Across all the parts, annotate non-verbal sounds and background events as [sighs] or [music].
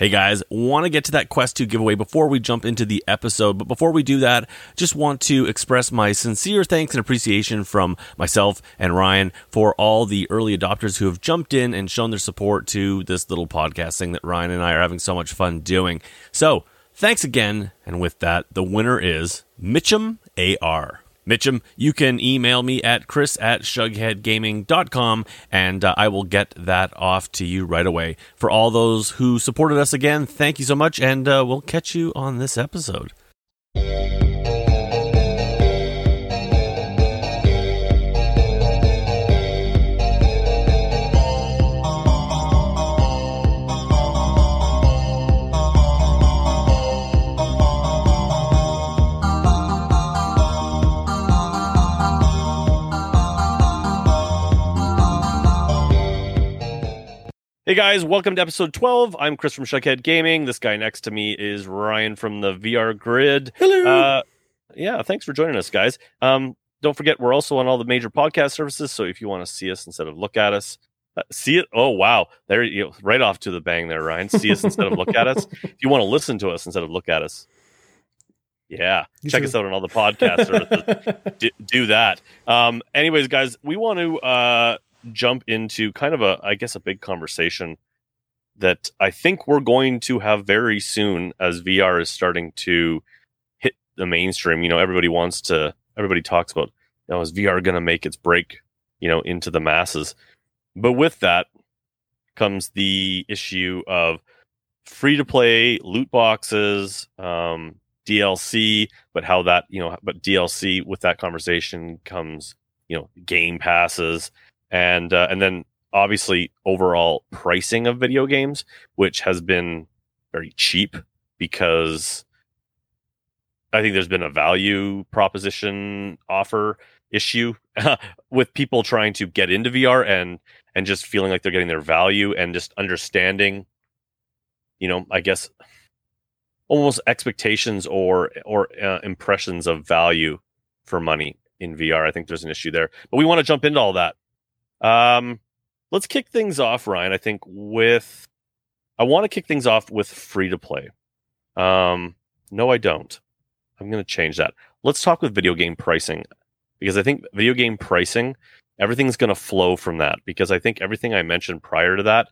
Hey guys, want to get to that Quest 2 giveaway before we jump into the episode, but before we do that, just want to express my sincere thanks and appreciation from myself and Ryan for all the early adopters who have jumped in and shown their support to this little podcast thing that Ryan and I are having so much fun doing. So, thanks again, and with that, the winner is Mitchum AR. Mitchum, you can email me at chris at shugheadgaming.com and uh, I will get that off to you right away. For all those who supported us again, thank you so much, and uh, we'll catch you on this episode. Hey guys, welcome to episode 12. I'm Chris from Shughead Gaming. This guy next to me is Ryan from the VR Grid. Hello. Uh, yeah, thanks for joining us, guys. Um, don't forget, we're also on all the major podcast services. So if you want to see us instead of look at us, uh, see it. Oh wow, there you go, right off to the bang there, Ryan. See us instead of look at us. If you want to listen to us instead of look at us, yeah, You check should- us out on all the podcasts. services. [laughs] do, do that. Um, anyways, guys, we want to uh, jump into kind of a, I guess, a big conversation that I think we're going to have very soon as VR is starting to hit the mainstream. You know, everybody wants to, everybody talks about, you know, is VR going to make its break, you know, into the masses? But with that comes the issue of free to play loot boxes, um, DLC, but how that, you know, but DLC with that conversation comes, you know, game passes and uh, and then obviously overall pricing of video games, which has been very cheap because I think there's been a value proposition offer issue [laughs] with people trying to get into VR and and just feeling like they're getting their value and just understanding, you know, I guess almost expectations or or uh, impressions of value for money in VR. I think there's an issue there, but we want to jump into all that. Um, let's kick things off, Ryan. I think with I want to kick things off with free to play. Um, no, I don't. I'm going to change that. Let's talk with video game pricing because I think video game pricing, everything's going to flow from that because I think everything I mentioned prior to that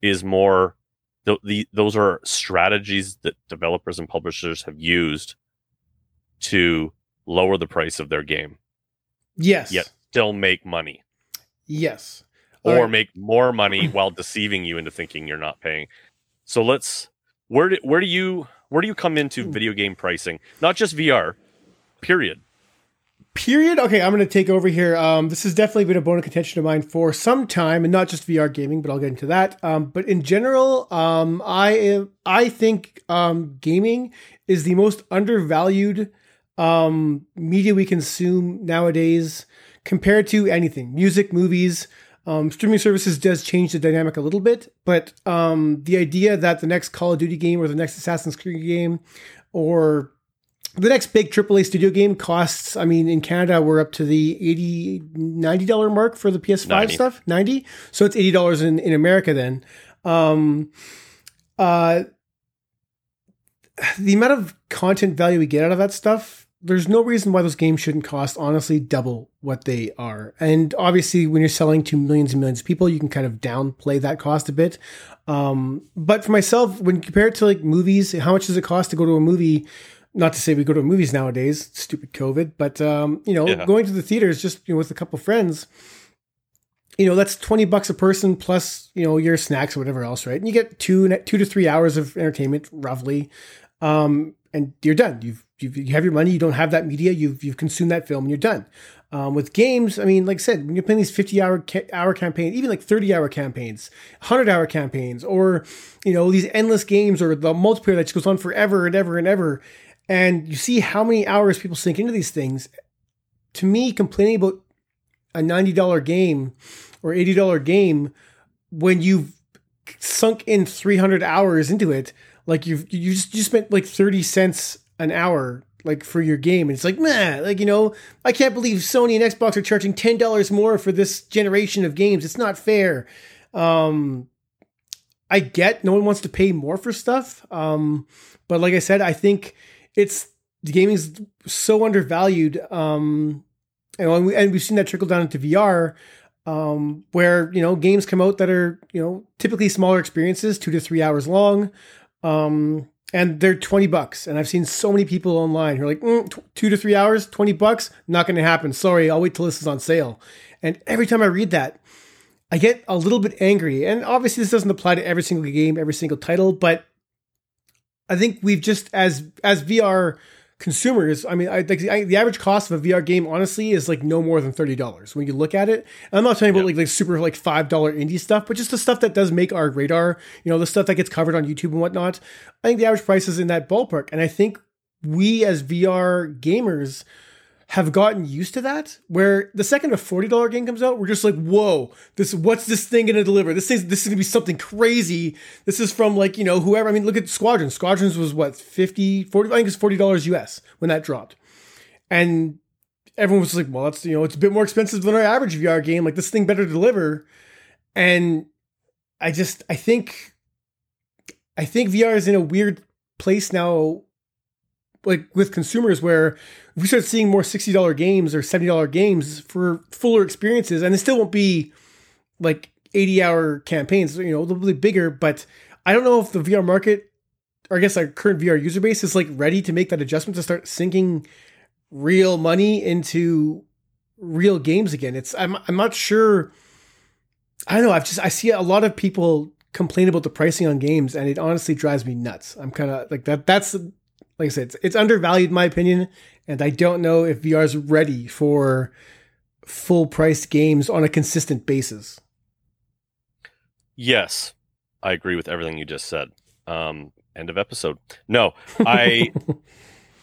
is more the, the those are strategies that developers and publishers have used to lower the price of their game yes. yet still make money Yes. All or right. make more money [clears throat] while deceiving you into thinking you're not paying. So let's where do where do you where do you come into Hmm. video game pricing? Not just VR, period. Period. Okay, I'm going to take over here. Um, this has definitely been a bone of contention of mine for some time, and not just VR gaming, but I'll get into that. Um, but in general, um, I am, I think um, gaming is the most undervalued um, media we consume nowadays compared to anything. Music, movies, um, streaming services does change the dynamic a little bit, but um, the idea that the next Call of Duty game or the next Assassin's Creed game or the next big AAA studio game costs, I mean, in Canada, we're up to the 80 $90 mark for the PS5 90. stuff. 90 So it's $80 in, in America then. Um, uh, the amount of content value we get out of that stuff, there's no reason why those games shouldn't cost honestly double what they are. And obviously, when you're selling to millions and millions of people, you can kind of downplay that cost a bit. Um, but for myself, when you compare it to like movies, how much does it cost to go to a movie? Not to say we go to movies nowadays, stupid COVID, but um, you know, Yeah. going to the theaters just you know, with a couple friends, you know, that's 20 bucks a person plus, you know, your snacks or whatever else, right? And you get two, two to three hours of entertainment roughly. Um, and you're done. You've, you've, you have your money. You don't have that media. You've, you've consumed that film and you're done. Um, with games, I mean, like I said, when you're playing these 50 hour, ca- hour campaigns, even like 30 hour campaigns, 100 hour campaigns, or, you know, these endless games or the multiplayer that just goes on forever and ever and ever. And you see how many hours people sink into these things. To me, complaining about a $90 game or $80 game when you've sunk in 300 hours into it like you've you just you spent like 30 cents an hour like for your game and it's like man like you know i can't believe sony and xbox are charging $10 more for this generation of games it's not fair um I get no one wants to pay more for stuff. Um, but like I said, I think it's the gaming's so undervalued. Um, and, we, and we've seen that trickle down into VR, um, where you know games come out that are you know typically smaller experiences, two to three hours long, um, and they're twenty bucks. And I've seen so many people online who are like, mm, t- two to three hours, twenty bucks, not going to happen. Sorry, I'll wait till this is on sale. And every time I read that, I get a little bit angry. And obviously, this doesn't apply to every single game, every single title, but I think we've just as as VR consumers, I mean, I think the average cost of a VR game, honestly, is like no more than thirty dollars when you look at it. And I'm not talking about like like super like five dollar indie stuff, but just the stuff that does make our radar. You know, the stuff that gets covered on YouTube and whatnot. I think the average price is in that ballpark, and I think we as VR gamers have gotten used to that. Where the second a forty dollar game comes out, we're just like, "Whoa, this what's this thing going to deliver? This is this is going to be something crazy." This is from like you know whoever. I mean, look at Squadron. Squadrons was what 50, 40, I think it's forty dollars US when that dropped, and everyone was like, "Well, that's you know it's a bit more expensive than our average VR game. Like this thing better deliver." And I just I think I think VR is in a weird place now like with consumers where we start seeing more $60 games or $70 games for fuller experiences and it still won't be like 80 hour campaigns you know they'll be bigger but i don't know if the vr market or i guess our current vr user base is like ready to make that adjustment to start sinking real money into real games again. It's i'm, I'm not sure i don't know i've just i see a lot of people complain about the pricing on games and it honestly drives me nuts. I'm kind of like that that's like I said, it's, it's undervalued in my opinion, and I don't know if VR is ready for full price games on a consistent basis. Yes, I agree with everything you just said. Um, end of episode. No, I.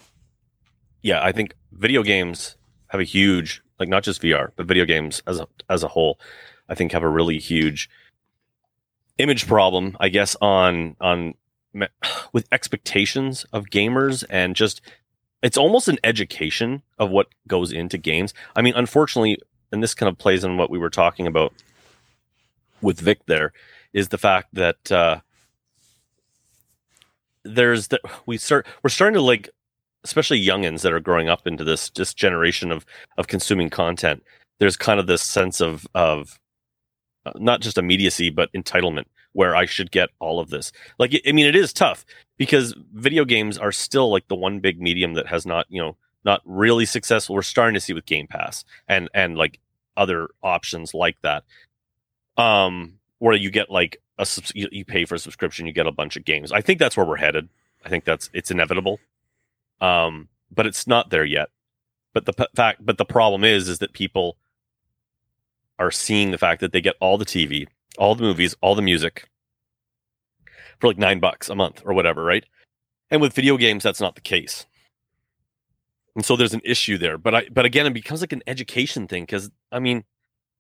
[laughs] yeah, I think video games have a huge, like not just VR, but video games as a as a whole, I think have a really huge image problem. I guess on on [sighs] with expectations of gamers and just it's almost an education of what goes into games. I mean, unfortunately, and this kind of plays on what we were talking about with Vic there, is the fact that uh, there's that we start we're starting to like especially youngins that are growing up into this this generation of of consuming content there's kind of this sense of of uh, not just immediacy but entitlement where I should get all of this. Like, I mean, it is tough because video games are still like the one big medium that has not, you know, not really successful. We're starting to see with Game Pass and and like other options like that, um, where you get like a you pay for a subscription, you get a bunch of games. I think that's where we're headed. I think that's it's inevitable, um, but it's not there yet. But the p- fact, but the problem is, is that people are seeing the fact that they get all the TV, all the movies, all the music for like nine bucks a month or whatever, right? And with video games, that's not the case. And so there's an issue there. But I but again, it becomes like an education thing because I mean,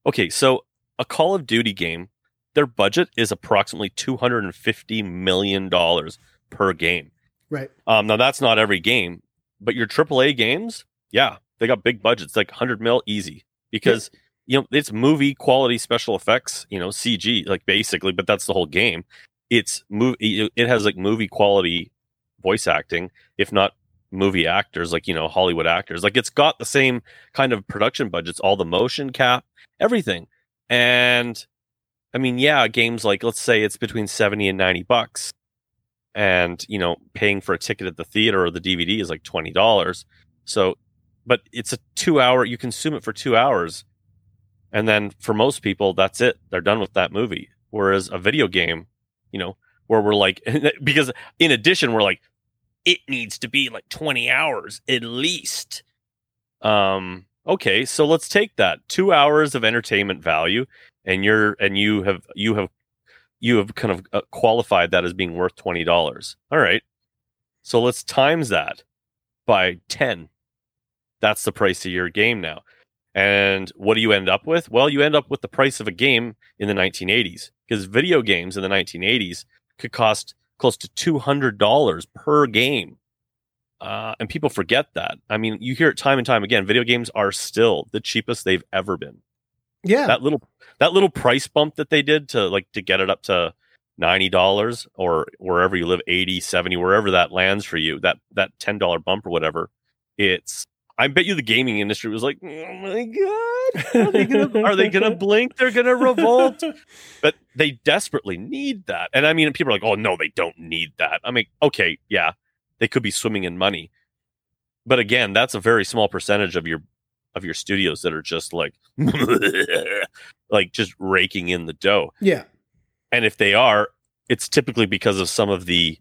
okay, so a Call of Duty game, their budget is approximately two hundred and fifty million dollars per game. Right. Um, now that's not every game, but your AAA games, yeah, they got big budgets, like hundred mil easy because. Yeah you know it's movie quality special effects you know cg like basically but that's the whole game. It's movie it has like movie quality voice acting if not movie actors like you know hollywood actors. Like it's got the same kind of production budgets all the motion cap everything. And i mean yeah games like let's say it's between 70 and 90 bucks and you know paying for a ticket at the theater or the dvd is like $20 so but it's a two hour you consume it for two hours and then for most people, that's it. They're done with that movie. Whereas a video game, you know, where we're like, [laughs] because in addition, we're like, it needs to be like 20 hours at least. Um, okay, so let's take that two hours of entertainment value, and you're and you have you have you have kind of uh, qualified that as being worth twenty dollars. All right, so let's times that by ten. That's the price of your game now. And what do you end up with? Well, you end up with the price of a game in the 1980s because video games in the 1980s could cost close to $200 per game. Uh, and people forget that. I mean, you hear it time and time again. Video games are still the cheapest they've ever been. Yeah. That little that little price bump that they did to like to get it up to $90 or wherever you live 80 70 wherever that lands for you that that $10 bump or whatever it's i bet you the gaming industry was like oh my god are they gonna, are they gonna [laughs] blink? They're gonna revolt. But they desperately need that. And i mean people are like oh no they don't need that. I mean okay yeah they could be swimming in money. But again that's a very small percentage of your of your studios that are just like [laughs] like just raking in the dough. Yeah. and if they are, it's typically because of some of the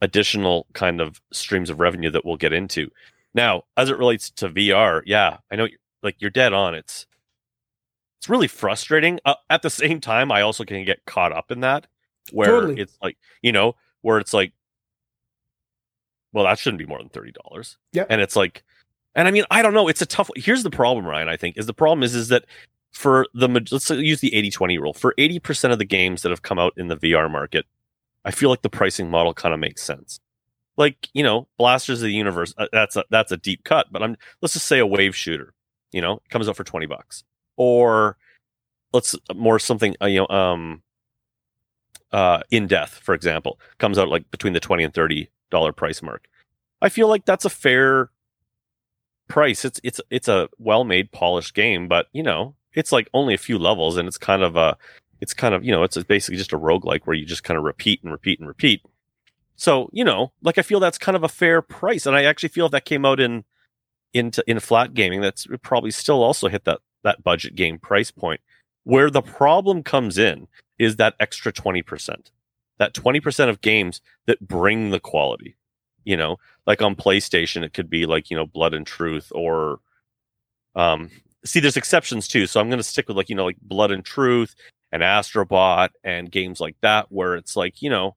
additional kind of streams of revenue that we'll get into. Now, as it relates to VR, yeah, I know like you're dead on. It's it's really frustrating. Uh, at the same time, I also can get caught up in that where Totally. it's like, you know, where it's like well, that shouldn't be more than $30. Yeah. And it's like and I mean, I don't know, it's a tough Here's the problem, Ryan, I think. Is the problem is is that for the let's use the 80-20 rule for 80% of the games that have come out in the VR market I feel like the pricing model kind of makes sense like you know blasters of the universe uh, that's a that's a deep cut but I'm let's just say a wave shooter you know comes out for 20 bucks. Or let's more something uh, you know um uh in death for example comes out like between the 20 and 30 dollar price mark. I feel like that's a fair price. It's it's it's a well-made polished game but you know it's like only a few levels and it's kind of a it's kind of you know it's basically just a roguelike where you just kind of repeat and repeat and repeat so you know like i feel that's kind of a fair price and i actually feel if that came out in into in flat gaming that's probably still also hit that that budget game price point. Where the problem comes in is that extra 20% that 20% of games that bring the quality you know? Like on playstation it could be like you know blood and truth or um see there's exceptions too so i'm going to stick with like you know like blood and truth and astrobot and games like that where it's like you know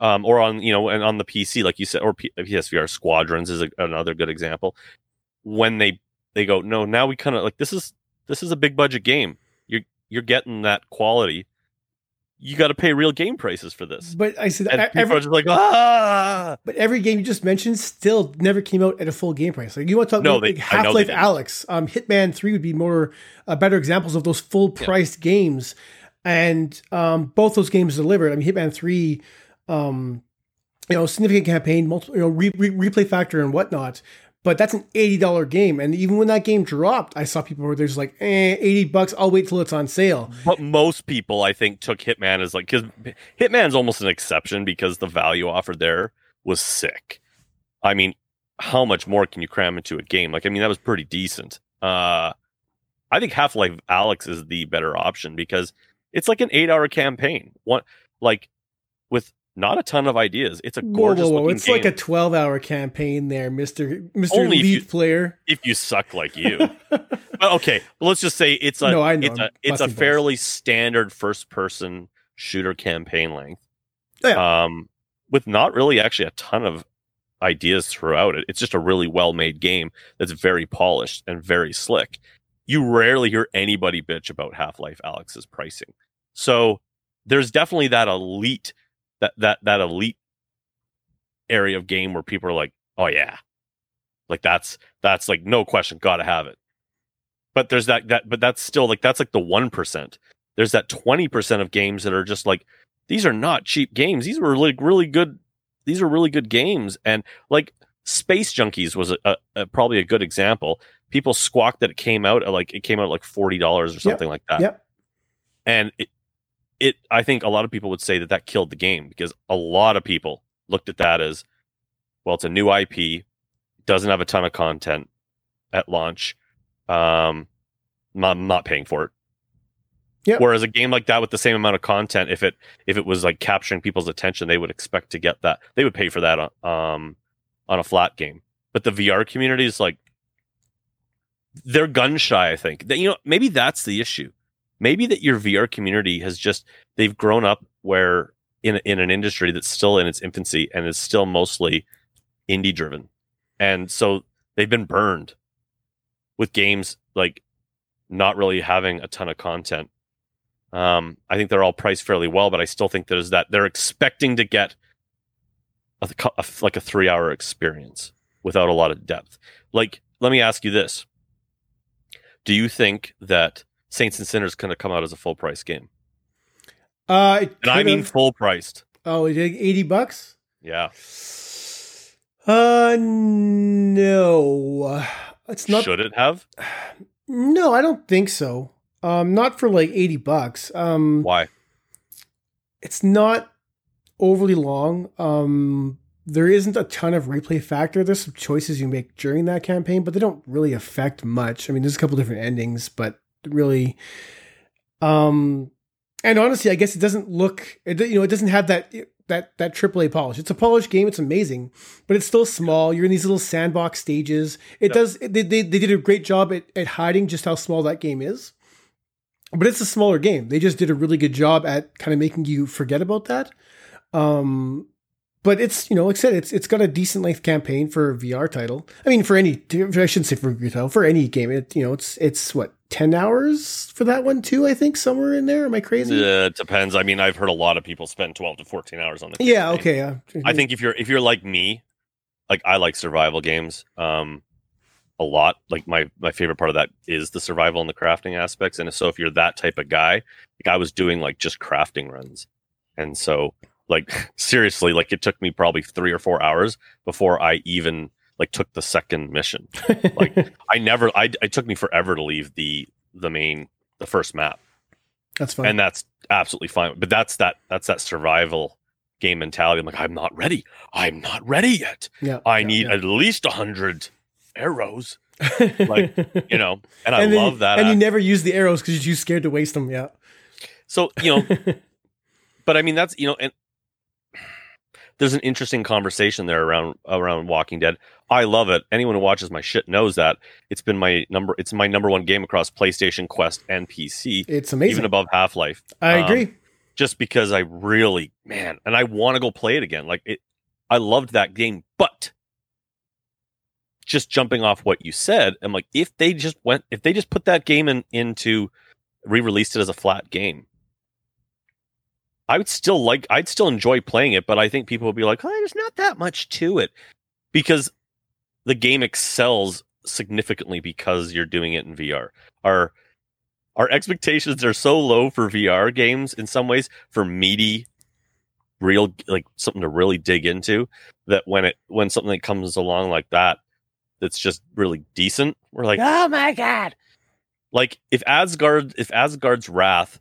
um or on you know and on the pc like you said or P- psvr squadrons is a, another good example. When they they go no now we kind of like this is this is a big budget game. You're you're getting that quality. You got to pay real game prices for this. But I said and I- people every, are just like ah! But every game you just mentioned still never came out at a full game price. Like you want to talk No, about they- like I know they Half Life. Alyx, um, Hitman Three would be more uh, better examples of those full priced games, and um, both those games delivered. I mean, Hitman Three, um, you know, significant campaign, multiple, you know, re- re- replay factor and whatnot. But that's an eighty dollar game, and even when that game dropped, I saw people where there's like, eh, eighty bucks. I'll wait till it's on sale. but most people i think took hitman as like because hitman's almost an exception because the value offered there was sick i mean how much more can you cram into a game like i mean that was pretty decent uh i think half-life Alyx is the better option because it's like an eight hour campaign one like with not a ton of ideas it's a gorgeous whoa, whoa! looking It's game like a twelve hour campaign there, Mister Mister Only if you- Player. if you suck like you [laughs] but okay let's just say it's a No, it's I'm a it's a balls. fairly standard first person shooter campaign length Oh, yeah. um with not really actually a ton of ideas throughout it it's just a really well made game that's very polished and very slick you rarely hear anybody bitch about half-life Alyx's pricing so there's definitely that elite that that that elite area of game where people are like oh yeah. Like that's that's like no question gotta have it. But there's that that but that's still like that's like the 1% there's that 20% of games that are just like these are not cheap games. These were like really good these are really good games. And like space junkies was a, a, a- probably a good example. People squawked that it came out at like it came out like $40 or something like that. Yep. and it it i think a lot of people would say that that killed the game because a lot of people looked at that as well it's a new ip doesn't have a ton of content at launch um not, not paying for it. Yep. whereas a game like that with the same amount of content if it if it was like capturing people's attention they would expect to get that they would pay for that on, um on a flat game. But the vr community is like they're gun shy i think. That you know maybe that's the issue maybe that your VR community has just they've grown up where in in an industry that's still in its infancy and is still mostly indie driven, and so they've been burned with games like not really having a ton of content. Um, I think they're all priced fairly well, but I still think there's that they're expecting to get a, a, like a three hour experience without a lot of depth. Like, let me ask you this: Do you think that Saints and Sinners going to come out as a full price game? Uh, And I mean full priced. oh, it did eighty bucks. Yeah. Uh, no, it's not. Should it have? No, I don't think so. Um, not for like eighty bucks. Um, Why? it's not overly long. Um, there isn't a ton of replay factor. There's some choices you make during that campaign, but they don't really affect much. I mean, there's a couple different endings, but really, um, and honestly, I guess it doesn't look. It you know, it doesn't have that that that AAA polish. It's a polished game. It's amazing, but it's still small. You're in these little sandbox stages. It does. They, they they did a great job at at hiding just how small that game is. But it's a smaller game. They just did a really good job at kind of making you forget about that. Um, but it's you know, like I said, it's it's got a decent length campaign for a VR title. I mean, for any I shouldn't say for a VR title for any game. It you know, it's it's what ten hours for that one too. I think somewhere in there. Am I crazy? Uh, it depends. I mean, I've heard a lot of people spend 12 to 14 hours on the yeah. campaign. Okay. Uh, I think if you're if you're like me, like I like survival games um a lot. Like my my favorite part of that is the survival and the crafting aspects. And so if you're that type of guy, like I was doing like just crafting runs. And so like seriously, like it took me probably 3 or 4 hours before I even like took the second mission. like, [laughs] I never I it took me forever to leave the the main the first map that's fine. and that's absolutely fine. But that's that that's that survival game mentality. I'm like, I'm not ready. I'm not ready yet. yeah. I yeah, need yeah. at least a hundred arrows, [laughs] like, you know. And I and then- love that. And you never use the arrows because you're too scared to waste them. Yeah. so you know, [laughs] but I mean that's you know, and there's an interesting conversation there around around Walking Dead. I love it. Anyone who watches my shit knows that it's been my number. It's my number one game across PlayStation, Quest, and PC, It's amazing. even above Half Life. I um, agree. just because I really, man, and I want to go play it again. Like it, I loved that game, but just jumping off what you said, I'm like, if they just went, if they just put that game in into re-released it as a flat game, I would still like, I'd still enjoy playing it, but I think people would be like, oh, there's not that much to it because the game excels significantly because you're doing it in VR. Our our expectations are so low for VR games in some ways for meaty real like something to really dig into that when it when something comes along like that that's just really decent we're like oh my god like if Asgard if Asgard's Wrath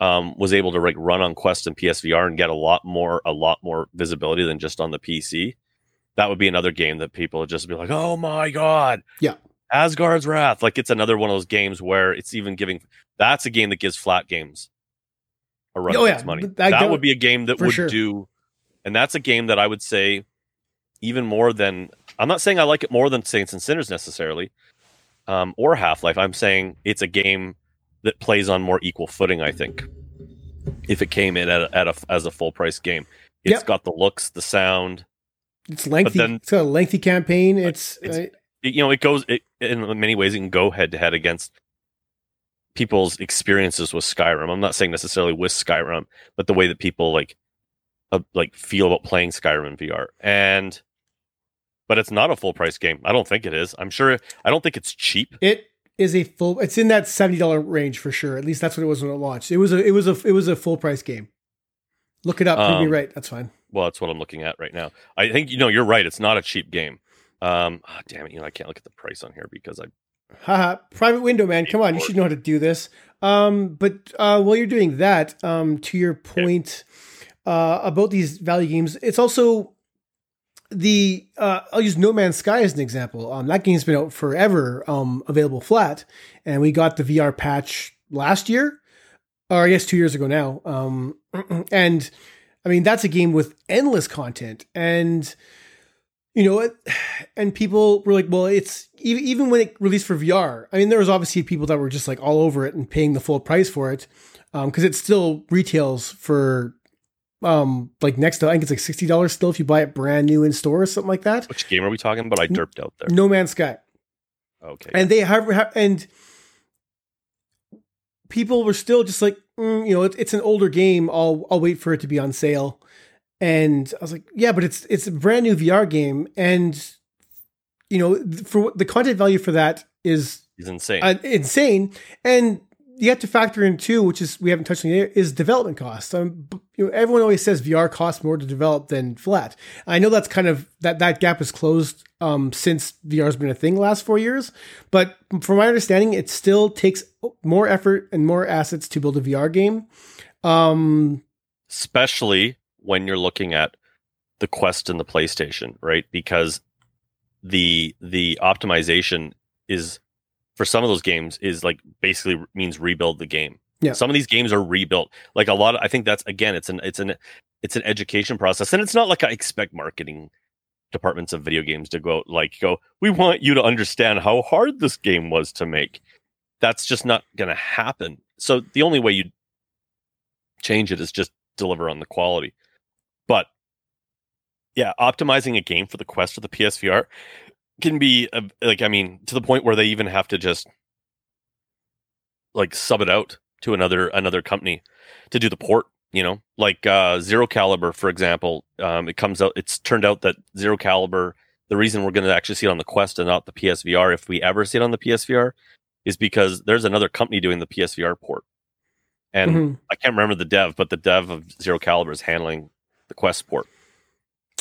um was able to like run on Quest and PSVR and get a lot more a lot more visibility than just on the PC that would be another game that people would just be like oh my god Yeah. Asgard's Wrath like it's another one of those games where it's even giving that's a game that gives flat games a run Oh, yeah. money Th- that, that would be a game that would sure. do and that's a game that I would say even more than I'm not saying I like it more than Saints and Sinners necessarily, um, or Half Life. I'm saying it's a game that plays on more equal footing. I think if it came in at a, at a as a full price game, It's Yep. got the looks, the sound. It's lengthy. then- it's got a lengthy campaign. It's, It's- uh, It- you know, it goes it, in many ways. It can go head to head against people's experiences with Skyrim. I'm not saying necessarily with Skyrim, but the way that people like uh, like feel about playing Skyrim in VR. And but it's not a full price game. I don't think it is. I'm sure. I don't think it's cheap. it is a full. It's in that seventy dollar range for sure. At least that's what it was when it launched. It was a. It was a. It was a full price game. Look it up. Prove me Um, right. That's fine. Well, that's what I'm looking at right now. I think you know you're right. It's not a cheap game. Um, ah, damn it, you know I can't look at the price on here because I Haha, private window, man. Come on, you should know how to do this. Um, but uh, while you're doing that, um, to your point uh, about these value games, it's also the uh, I'll use No Man's Sky as an example. Um, that game's been out forever, um, available flat, and we got the VR patch last year, or I guess two years ago now. Um, [clears throat] and I mean that's a game with endless content and you know, [sighs] and people were like, well, it's even, when it released for VR. I mean, there was obviously people that were just like all over it and paying the full price for it because it still retails for um like next to I think it's like sixty dollars still if you buy it brand new in store or something like that. which game are we talking about? I derped out there. No Man's Sky, Okay, and they have ha- and people were still just like, mm, you know, it, it's an older game. I'll I'll wait for it to be on sale. And I was like, yeah, but it's it's a brand new VR game, and you know, for what- the content value for that is is insane. uh, insane. And you have to factor in too, which is we haven't touched on yet, is development costs. Um, you know, everyone always says VR costs more to develop than flat. I know that's kind of that that gap is closed um, since VR has been a thing last four years, but from my understanding, it still takes more effort and more assets to build a VR game. Um, Especially when you're looking at the Quest and the PlayStation, right? Because the the optimization is for some of those games is like basically means rebuild the game. Yeah. Some of these games are rebuilt. Like a lot of, I think that's again it's an it's an it's an education process and it's not like I expect marketing departments of video games to go out, like go we want you to understand how hard this game was to make. That's just not going to happen. So the only way you change it is just deliver on the quality. But yeah, optimizing a game for the Quest or the PSVR can be a, like I mean to the point where they even have to just like sub it out to another another company to do the port. You know, like uh, Zero Caliber, for example. Um, it comes out. It's turned out that Zero Caliber. The reason we're going to actually see it on the Quest and not the PSVR, if we ever see it on the PSVR, is because there's another company doing the PSVR port, and Mhm. I can't remember the dev, but the dev of Zero Caliber is handling the Quest port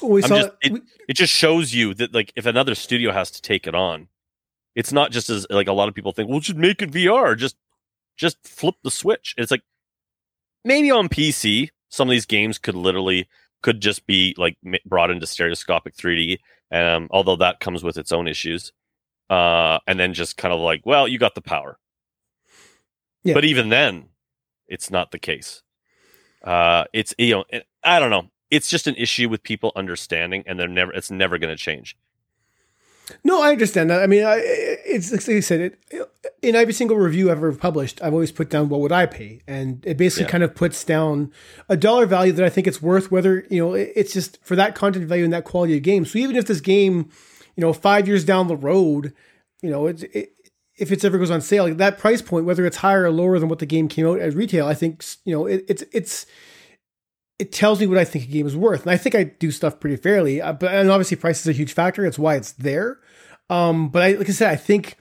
we I'm saw just- it- we- it just shows you that like if another studio has to take it on it's not just as like a lot of people think well just make it vr just just flip the switch. It's like maybe on pc some of these games could literally could just be like brought into stereoscopic 3d um although that comes with its own issues uh and then just kind of like well you got the power. Yeah. but even then it's not the case. Uh it's you know it- i don't know it's just an issue with people understanding and they're never it's never going to change No, I understand that. I mean, I, it's like I said, it, in every single review I've ever published, I've always put down what would I pay, and it basically Yeah. kind of puts down a dollar value that I think it's worth. Whether you know, it- it's just for that content value and that quality of game. So even if this game, you know, five years down the road, you know, it's it, if it's ever goes on sale, like that price point, whether it's higher or lower than what the game came out at retail, I think you know, it, it's it's it tells me what I think a game is worth. And I think I do stuff pretty fairly. Uh, but and obviously price is a huge factor. It's why it's there. Um, but I like I said, I think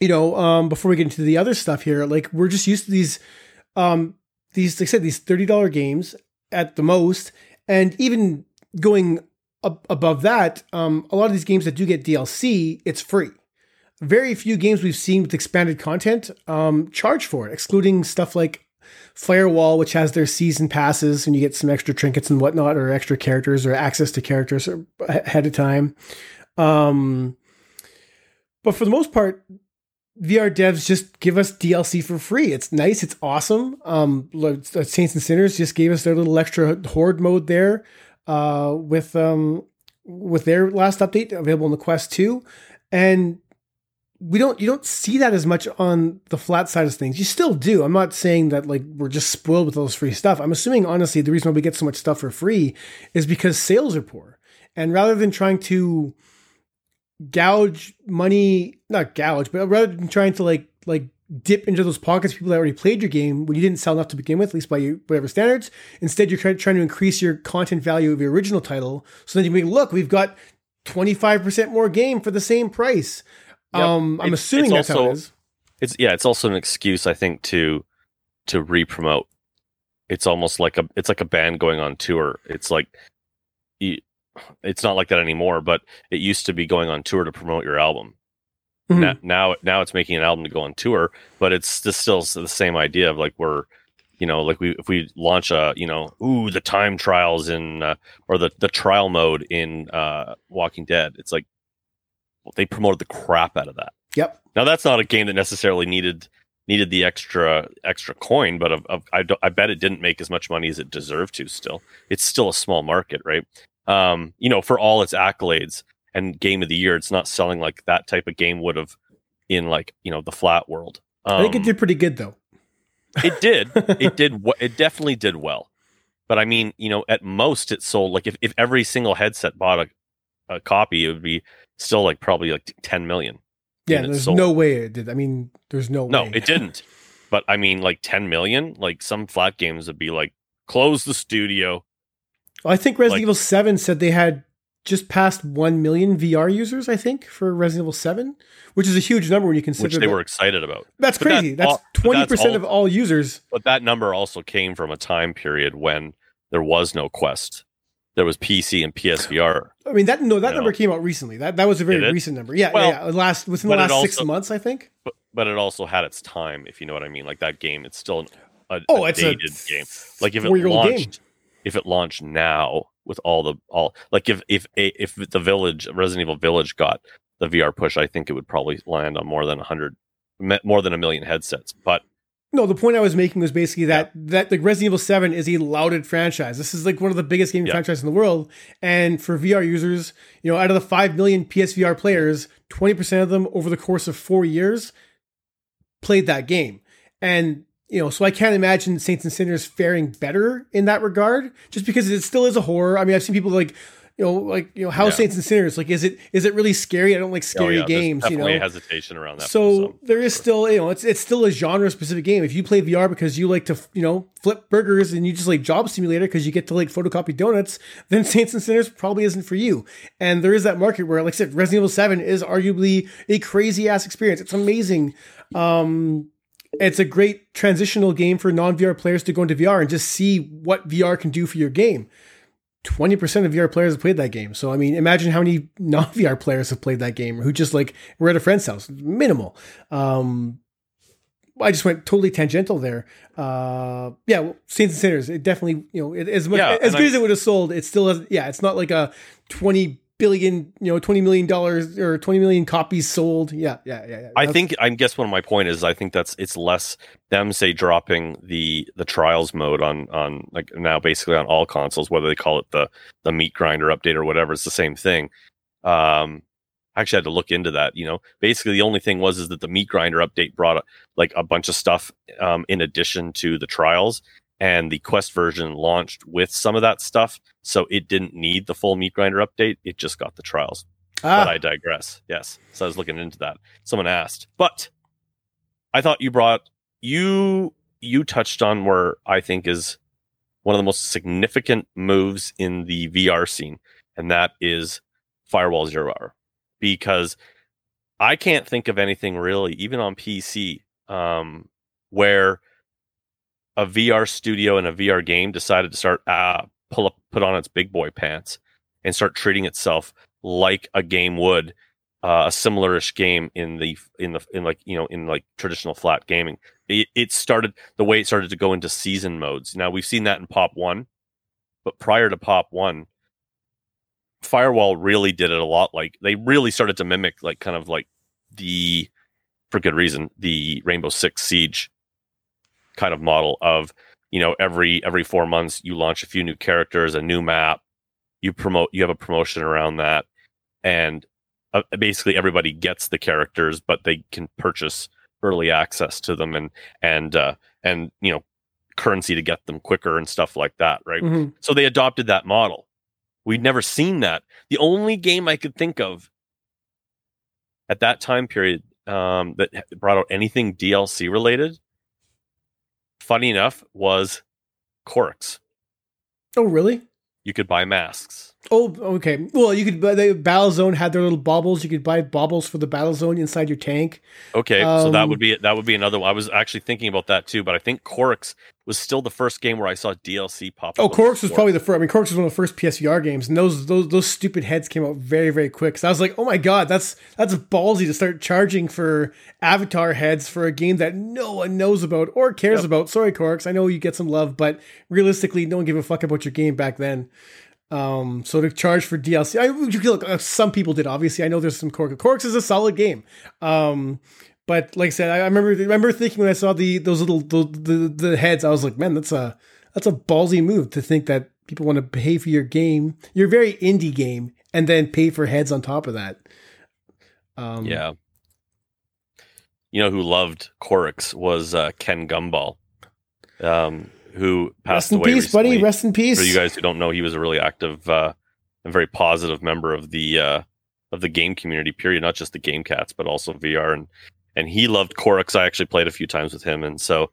you know, um, before we get into the other stuff here, like we're just used to these um these like I said, these $30 games at the most, and even going up above that, um, a lot of these games that do get DLC, it's free. Very few games we've seen with expanded content um, charge for it, excluding stuff like Firewall, which has their season passes and you get some extra trinkets and whatnot, or extra characters or access to characters ahead of time. Um, but for the most part, VR devs just give us DLC for free. It's nice. It's awesome. Um, Saints and Sinners just gave us their little extra horde mode there, uh, with um, with their last update available in the Quest 2. and we don't you don't see that as much on the flat side of things. You still do. I'm not saying that like we're just spoiled with all this free stuff. I'm assuming honestly the reason why we get so much stuff for free is because sales are poor. And rather than trying to gouge money, not gouge, but rather than trying to like like dip into those pockets of people that already played your game when you didn't sell enough to begin with, at least by your, whatever standards. Instead, you're trying, to increase your content value of your original title. So then you can look, we've got 25% more game for the same price. Yep. Um, I'm It- assuming it's that's how it also- is. it's yeah it's also an excuse i think to to re-promote it's almost like a it's like a band going on tour it's like it's not like that anymore but it used to be going on tour to promote your album Mhm. now, now now it's making an album to go on tour but it's just still the same idea of like we're you know like we if we launch a you know ooh the time trials in uh, or the the trial mode in uh walking dead it's like they promoted the crap out of that Yep. now that's not a game that necessarily needed needed the extra extra coin, but of, of, I don't, I bet it didn't make as much money as it deserved to. Still, it's still a small market, right? Um, you know, for all its accolades and game of the year, it's not selling like that type of game would have in like you know the flat world. Um, I think it did pretty good though. it did. It [laughs] did. w- It definitely did well. But I mean, you know, at most it sold like if, if every single headset bought a, a copy, it would be still like probably like 10 million. Yeah, there's sold. no way it did. I mean, there's no, No, way. it didn't. But I mean, like 10 million, like some flat games would be like, close the studio. Well, I think Resident Like- Evil 7 said they had just past 1 million VR users, I think, for Resident Evil 7, which is a huge number when you consider which they that- were excited about. That's but that crazy. that's all- 20% all- of all users. But that number also came from a time period when there was no Quest. There was PC and PSVR. I mean, that no, that You number know. came out recently. That that was a very recent number. Yeah, Well, yeah. Last within the last six months, I think. But but it also had its time, if you know what I mean. Like that game, it's still a, Oh, a it's a game. Like if it launched, game. if it launched now with all the all like if if if the Village Resident Evil Village got the VR push, I think it would probably land on more than a hundred, more than a million headsets. But No, the point I was making was basically that that like Resident Evil Seven is a lauded franchise. This is like one of the biggest gaming Yeah. franchises in the world, and for VR users, you know, out of the five million PSVR players, twenty percent of them over the course of four years played that game, and you know, so I can't imagine Saints and Sinners faring better in that regard, just because it still is a horror. I mean, I've seen people like. You know, like you know, how Yeah. Saints and Sinners like is it is it really scary? I don't like oh, scary yeah, there's games. You know, hesitation around that. so there is still, you know, it's it's still a genre specific game. If you play VR because you like to, you know, flip burgers and you just like Job Simulator because you get to like photocopy donuts, then Saints and Sinners probably isn't for you. And there is that market where, like I said, Resident Evil Seven is arguably a crazy ass experience. It's amazing. Um, it's a great transitional game for non VR players to go into VR and just see what VR can do for your game. 20% of VR players have played that game. So, I mean, imagine how many [laughs] non VR players have played that game who just like were at a friend's house. Minimal. Um, I just went totally tangential there. Uh, yeah, well, Saints and Sinners, it definitely, you know, it, as much, Yeah, as good I- as it would have sold, it still has, yeah, it's not like a 20 billion, you know, 20 million dollars or 20 million copies sold. Yeah, yeah, yeah. yeah. I think I guess one of my point is I think that's it's less them say dropping the the trials mode on on like now basically on all consoles whether they call it the the meat grinder update or whatever it's the same thing. Um I actually had to look into that, you know. Basically the only thing was is that the meat grinder update brought like a bunch of stuff um in addition to the trials and the quest version launched with some of that stuff so it didn't need the full meat grinder update it just got the trials but ah, I digress. Yes. So I was looking into that. Someone asked, but I thought you brought you you touched on where I think is one of the most significant moves in the VR scene, and that is Firewall Zero Hour, because I can't think of anything really, even on PC, um, where a VR studio and a VR game decided to start uh, pull up, put on its big boy pants, and start treating itself like a game would uh, a similarish game in the in the in like you know in like traditional flat gaming. It, it started the way it started to go into season modes. Now we've seen that in pop one but prior to pop one firewall really did it a lot like they really started to mimic like kind of like the for good reason the rainbow six siege kind of model of you know every every four months you launch a few new characters a new map you promote you have a promotion around that and uh, basically everybody gets the characters but they can purchase early access to them and and uh and you know currency to get them quicker and stuff like that right? Mhm. so they adopted that model. We'd never seen that. The only game i could think of at that time period um that brought out anything dlc related funny enough was Korix. Oh, really? You could buy masks. Oh, okay. Well, you could buy the Battle Zone had their little baubles. You could buy baubles for the Battle Zone inside your tank. Okay, so that Um, would be that would be another one. I was actually thinking about that too, but I think Korix was still the first game where I saw DLC pop. Oh, up on Korix was probably the first. I mean, Korix was one of the first PSVR games, and those those those stupid heads came out very very quick. So I was like, oh my god, that's that's ballsy to start charging for Avatar heads for a game that no one knows about or cares Yep. about. Sorry, Korix, I know you get some love, but realistically, no one gave a fuck about your game back then. Um, so to charge for DLC, I look. Uh, some people did. Obviously, I know there's some Korix. Korix is a solid game. Um, but like I said, I, I remember remember thinking when I saw the those little the, the the heads, I was like, man, that's a that's a ballsy move to think that people want to pay for your game, your very indie game, and then pay for heads on top of that. Um, Yeah. You know who loved Korix was uh, Ken Gumball, um, who passed Rest in away peace, buddy. Rest in peace. For you guys who don't know, he was a really active uh, and very positive member of the uh, of the game community. Period, not just the game cats, but also VR and and he loved Korix. I actually played a few times with him, and so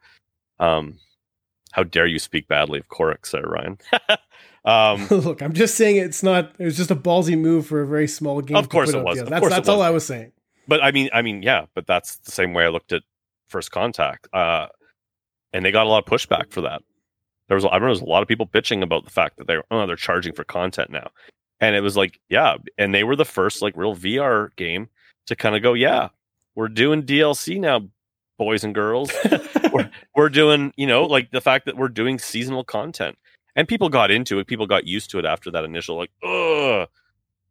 um, how dare you speak badly of Korix there, Ryan? [laughs] Um, [laughs] Look, I'm just saying it's not. It was just a ballsy move for a very small game. Of course it was. Of That's course it all was. I was saying. but I mean, I mean, yeah, but that's the same way I looked at First Contact, uh, and they got a lot of pushback for that. There was, I remember, there was a lot of people bitching about the fact that they're, oh, they're charging for content now, and it was like, yeah, and they were the first like real VR game to kind of go, yeah, we're doing DLC now, boys and girls. [laughs] we're doing, you know, like the fact that we're doing seasonal content, and people got into it. People got used to it after that initial like, ugh.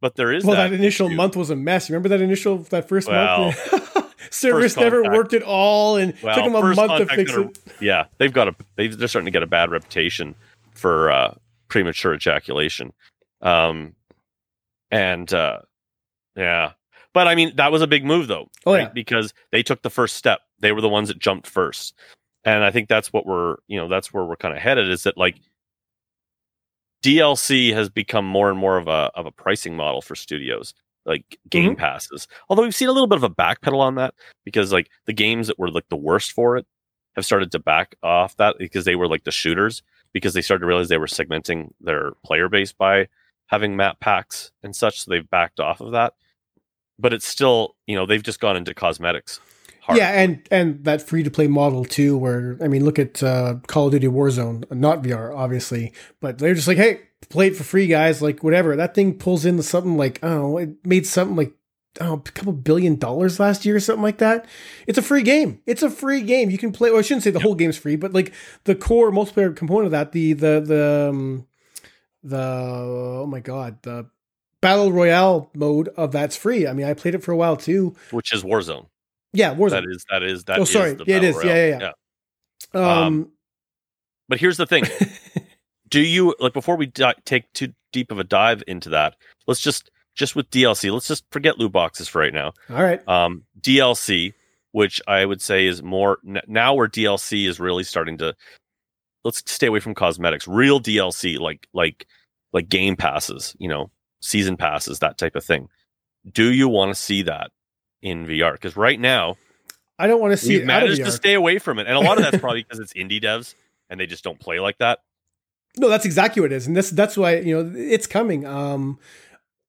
But there is well, that, that initial issue. month was a mess. Remember that initial that first Well, month? [laughs] Service never contact. worked at all, and Well, took them a month to fix gonna- it. yeah, they've got a they they're starting to get a bad reputation for uh, premature ejaculation, um, and uh, yeah, but I mean that was a big move though, Oh, right? yeah. because they took the first step. They were the ones that jumped first, and I think that's what we're you know that's where we're kind of headed is that like DLC has become more and more of a of a pricing model for studios like game passes. Although we've seen a little bit of a backpedal on that because like the games that were like the worst for it have started to back off that because they were like the shooters because they started to realize they were segmenting their player base by having map packs and such. So they've backed off of that. But it's still, you know, they've just gone into cosmetics. hard. Yeah, and and that free to play model too, where I mean, look at uh, Call of Duty Warzone, not VR, obviously, but they're just like, hey, play it for free, guys. Like whatever. That thing pulls in something like I don't know, it made something like I a couple billion dollars last year or something like that. It's a free game. It's a free game. You can play. Well, I shouldn't say the whole game's free, but like the core multiplayer component of that, the the the um, the oh my god, the battle royale mode of that's free. I mean, I played it for a while too. which is Warzone. Yeah, Warzone. That is that is that. Oh, is sorry. the Yeah, it is. Yeah, royale. yeah, yeah. Um, But here's the thing: [laughs] do you like before we di- take too deep of a dive into that? Let's just just with DLC. Let's just forget loot boxes for right now. all right. um, DLC, which I would say is more n- now where DLC is really starting to let's stay away from cosmetics. Real DLC, like like like game passes, you know, season passes, that type of thing. Do you want to see that in VR? Because right now I don't want to see we've it out of managed to stay away from it, and a lot of that's [laughs] probably because it's indie devs and they just don't play like that. No, that's exactly what it is, and this that's why you know it's coming. Um,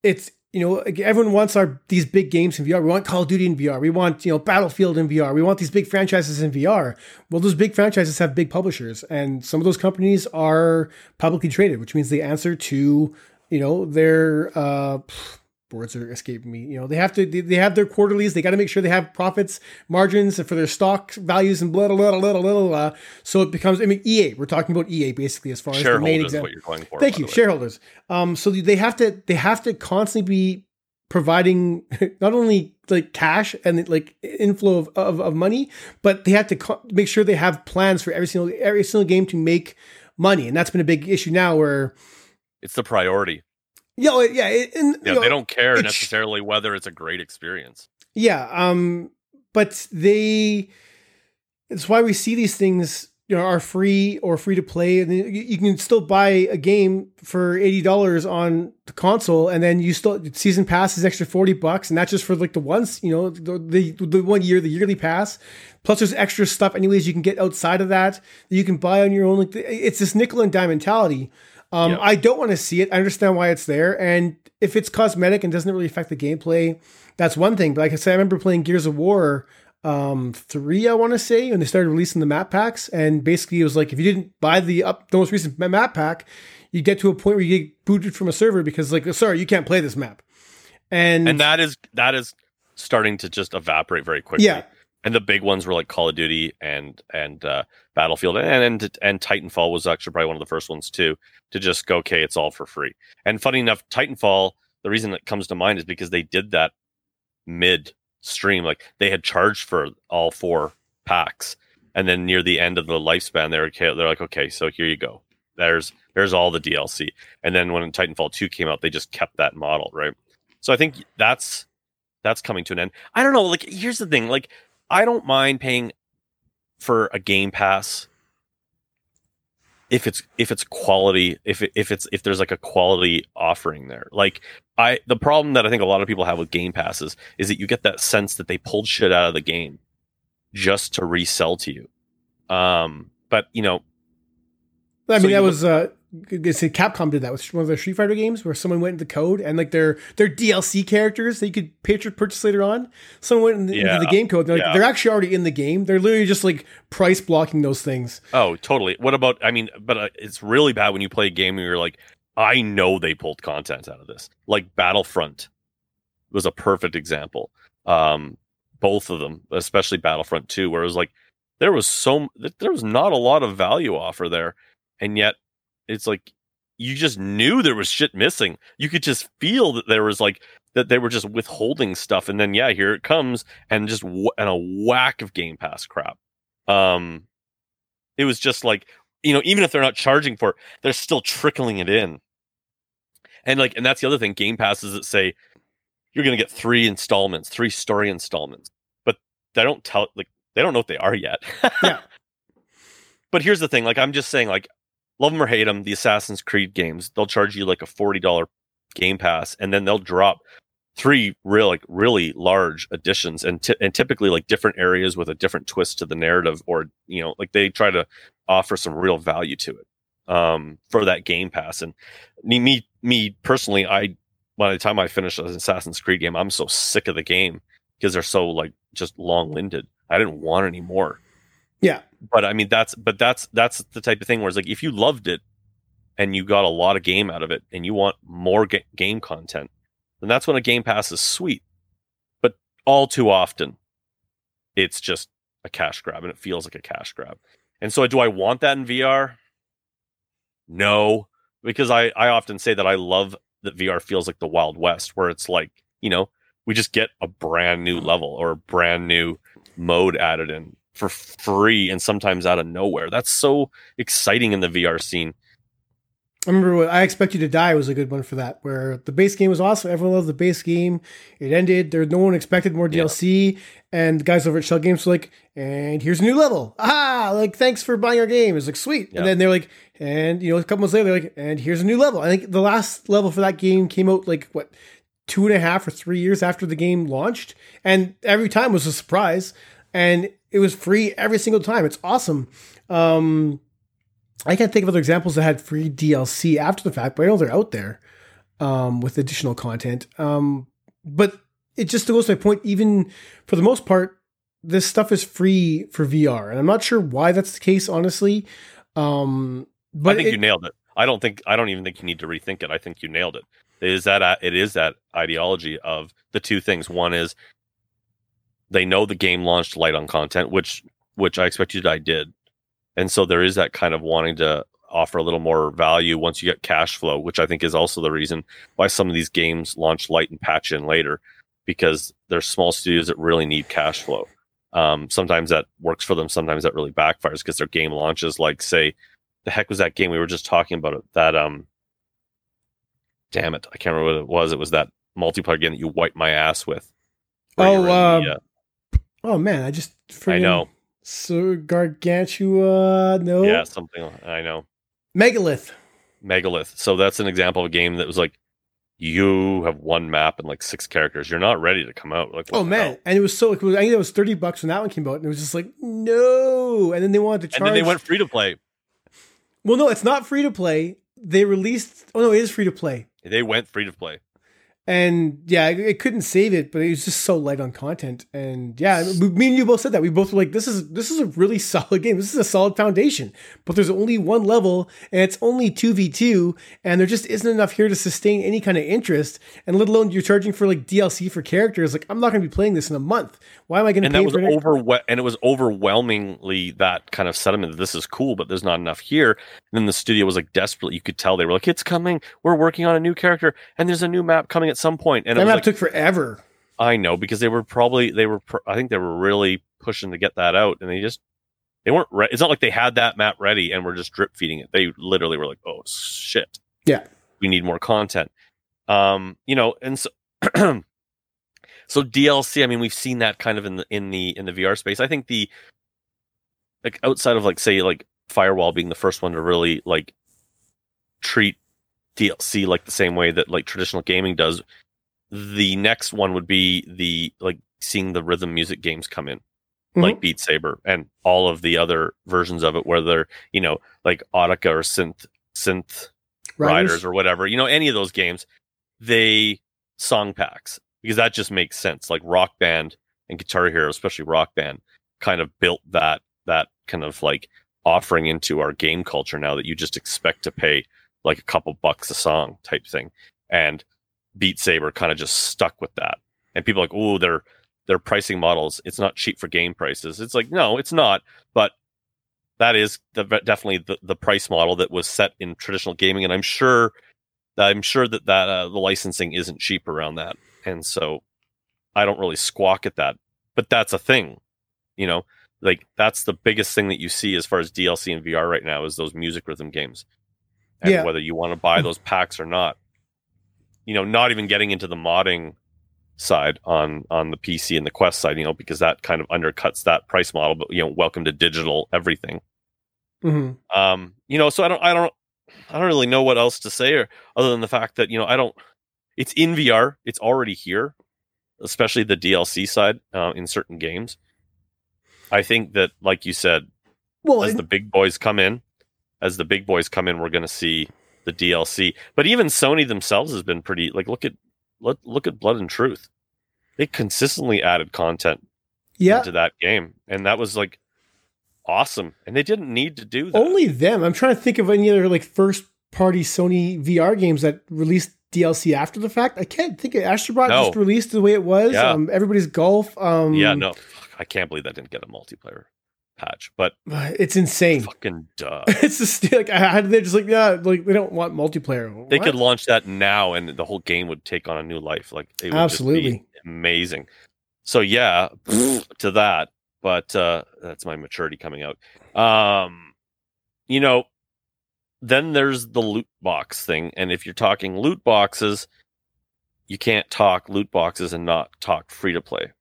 it's you know everyone wants our these big games in VR. We want Call of Duty in VR. We want you know Battlefield in VR. We want these big franchises in VR. Well, those big franchises have big publishers, and some of those companies are publicly traded, which means they answer to you know their uh, words are escaping me. You know they have to they, have their quarterlies. They got to make sure they have profits margins and for their stock values and blah blah blah blah blah blah. So it becomes I mean EA. We're talking about EA basically as far as the main example. what you're going for. Thank you, shareholders. Um, so they have to they have to constantly be providing [laughs] not only like cash and like inflow of, of, of money, but they have to co- make sure they have plans for every single every single game to make money, and that's been a big issue now. Where It's the priority. Yeah, well, yeah, it- and, Yeah, you know, they don't care it's- necessarily whether it's a great experience. Yeah, um, but they. It's why we see these things, you know, are free or free to play, and you, you can still buy a game for eighty dollars on the console, and then you still season pass is extra forty bucks, and that's just for like the once, you know, the, the the one year, the yearly pass. Plus, there's extra stuff, anyways, you can get outside of that that you can buy on your own. Like it's this nickel and dime mentality. Um. I don't want to see it. I understand why it's there, and if it's cosmetic and doesn't really affect the gameplay, that's one thing. But like I said, I remember playing Gears of War um three, I want to say, when they started releasing the map packs, and basically it was like if you didn't buy the up the most recent map pack, you get to a point where you get booted from a server because like sorry, you can't play this map. And, and that is that is starting to just evaporate very quickly. yeah, And the big ones were like Call of Duty and and uh, Battlefield and, and and Titanfall was actually probably one of the first ones too to just go okay, it's all for free. And funny enough, Titanfall, the reason that comes to mind is because they did that mid stream, like they had charged for all four packs, and then near the end of the lifespan, they're okay, they're like, okay, so here you go. There's there's all the DLC, and then when Titanfall two came out, they just kept that model, right? So I think that's that's coming to an end. I don't know. Like, here's the thing. Like, I don't mind paying for a Game Pass if it's if it's quality. If it, if it's if there's like a quality offering there. Like, I the problem that I think a lot of people have with Game Passes is that you get that sense that they pulled shit out of the game just to resell to you. Um, but you know, I mean you that was uh say Capcom did that with one of their Street Fighter games, where someone went into code and like their their DLC characters that you could purchase purchase later on. Someone went in the, Yeah. into the game code. They're like Yeah. they're actually already in the game. They're literally just like price blocking those things. Oh, totally. What about? I mean, but uh, it's really bad when you play a game and you're like, I know they pulled content out of this. Like Battlefront was a perfect example. Um, both of them, especially Battlefront Two, where it was like there was so there was not a lot of value offer there, and yet it's like you just knew there was shit missing. You could just feel that there was like that they were just withholding stuff, and then yeah, here it comes, and just wh- and a whack of Game Pass crap. Um, it was just like you know, even if they're not charging for it, they're still trickling it in. And like, and that's the other thing. Game passes that say you're going to get three installments, three story installments, but they don't tell like they don't know what they are yet. Yeah. [laughs] But here's the thing: like, I'm just saying, like, love them or hate them, the Assassin's Creed games, they'll charge you like a forty dollar Game Pass, and then they'll drop three real like really large additions and ty- and typically like different areas with a different twist to the narrative or you know like they try to offer some real value to it um for that game pass and me me, me personally i by the time i finish an assassin's creed game i'm so sick of the game because they're so like just long-winded i didn't want any more Yeah. But i mean that's but that's that's the type of thing where it's like if you loved it and you got a lot of game out of it and you want more ga- game content then that's when a game pass is sweet. But all too often it's just a cash grab and it feels like a cash grab. And so do i want that in vr no because i i often say that i love that vr feels like the wild west where it's like you know we just get a brand new level or a brand new mode added in for free and sometimes out of nowhere that's so exciting in the vr scene I remember what I Expect You to Die was a good one for that, where the base game was awesome. Everyone loved the base game. It ended. There, no one expected more Yeah. DLC, and the guys over at Schell Games were like, "And here's a new level. Ah, like thanks for buying our game." It's like sweet, Yeah. and then they're like, and you know, a couple months later, they're like, "And here's a new level." I think the last level for that game came out like what two and a half or three years after the game launched, and every time was a surprise, and it was free every single time. It's awesome. Um, I can't think of other examples that had free DLC after the fact, but I know they're out there um, with additional content. Um, but it just goes to my point. Even for the most part, this stuff is free for VR, and I'm not sure why that's the case, honestly. Um, but i think it- you nailed it i don't think i don't even think you need to rethink it i think you nailed it it is that it is that ideology of the two things one is they know the game launched light on content which which i expect you to die did. And so there is that kind of wanting to offer a little more value once you get cash flow which i think is also the reason why some of these games launch light and patch in later because there's small studios that really need cash flow. Um, sometimes that works for them sometimes that really backfires because their game launches like say the heck was that game we were just talking about? It that um damn it i can't remember what it was. It was that multiplayer game that you wipe my ass with. Oh, in the, um, oh man, I just I know. So Gargantua, no, yeah something i know Megalith. megalith so that's an example of a game that was like you have one map and like six characters you're not ready to come out like Oh man, and it was so. Was, I think it was thirty bucks when that one came out, and it was just like no. And then they wanted to charge. and then they went free to play Well, no, it's not free to play. They released. Oh no, it is free to play. they went free to play And yeah, it, couldn't save it, but it was just so light on content. And yeah, me and you both said that. We both were like, "This is this is a really [laughs] solid game. This is a solid foundation." But there's only one level, and it's only two v two, and there just isn't enough here to sustain any kind of interest. And let alone you're charging for like DLC for characters. Like I'm not going to be playing this in a month. Why am I going to and pay that was over and it was overwhelmingly that kind of sentiment that this is cool but there's not enough here and then the studio was like desperate you could tell they were like it's coming we're working on a new character and there's a new map coming at some point and it that was map like, took forever. i know because they were probably they were pr- i think they were really pushing to get that out and they just they weren't re- it's not like they had that map ready and were just drip feeding it they literally were like oh shit Yeah. we need more content um you know and so [clears throat] so DLC, I mean, we've seen that kind of in the in the in the VR space. I think the like outside of like say like Firewall being the first one to really like treat DLC like the same way that like traditional gaming does, the next one would be the like seeing the rhythm music games come in. Mm-hmm. Like Beat Saber and all of the other versions of it, where they're, you know, like Audica or Synth synth riders. riders or whatever, you know, any of those games, they song packs because that just makes sense. Like Rock Band and Guitar Hero, especially Rock Band, kind of built that that kind of like offering into our game culture now that you just expect to pay like a couple bucks a song type thing. And Beat Saber kind of just stuck with that. And people like, oh, their their pricing models, it's not cheap for game prices. It's like, no, it's not. But that is the, definitely the, the price model that was set in traditional gaming. And I'm sure I'm sure that that uh, the licensing isn't cheap around that. And so I don't really squawk at that. But that's a thing. You know, like that's the biggest thing that you see as far as DLC and VR right now is those music rhythm games. And yeah. whether you want to buy hmm. those packs or not. You know, not even getting into the modding side on on the PC and the Quest side, you know, because that kind of undercuts that price model. But you know, welcome to digital everything. Mm-hmm. Um, you know, so I don't, I don't, I don't really know what else to say, or other than the fact that you know, I don't. It's in VR. It's already here, especially the DLC side uh, in certain games. I think that, like you said, well, as and- the big boys come in, as the big boys come in, we're going to see the DLC. But even Sony themselves has been pretty like look at look, look at Blood and Truth. They consistently added content yeah. into that game, and that was like awesome. And they didn't need to do that. Only them. I'm trying to think of any other like first party Sony VR games that released DLC after the fact. I can't think of Astrobot no. just released the way it was. Yeah. Um, everybody's golf. Um, yeah, no, I can't believe that didn't get a multiplayer patch, but [sighs] it's insane. Fucking duh. [laughs] it's just like how did they just like yeah like they don't want multiplayer. They could launch that now, and the whole game would take on a new life. Like absolutely amazing. So yeah, to that, but uh, that's my maturity coming out. Um, you know, then there's the loot box thing, and if you're talking loot boxes, you can't talk loot boxes and not talk free to play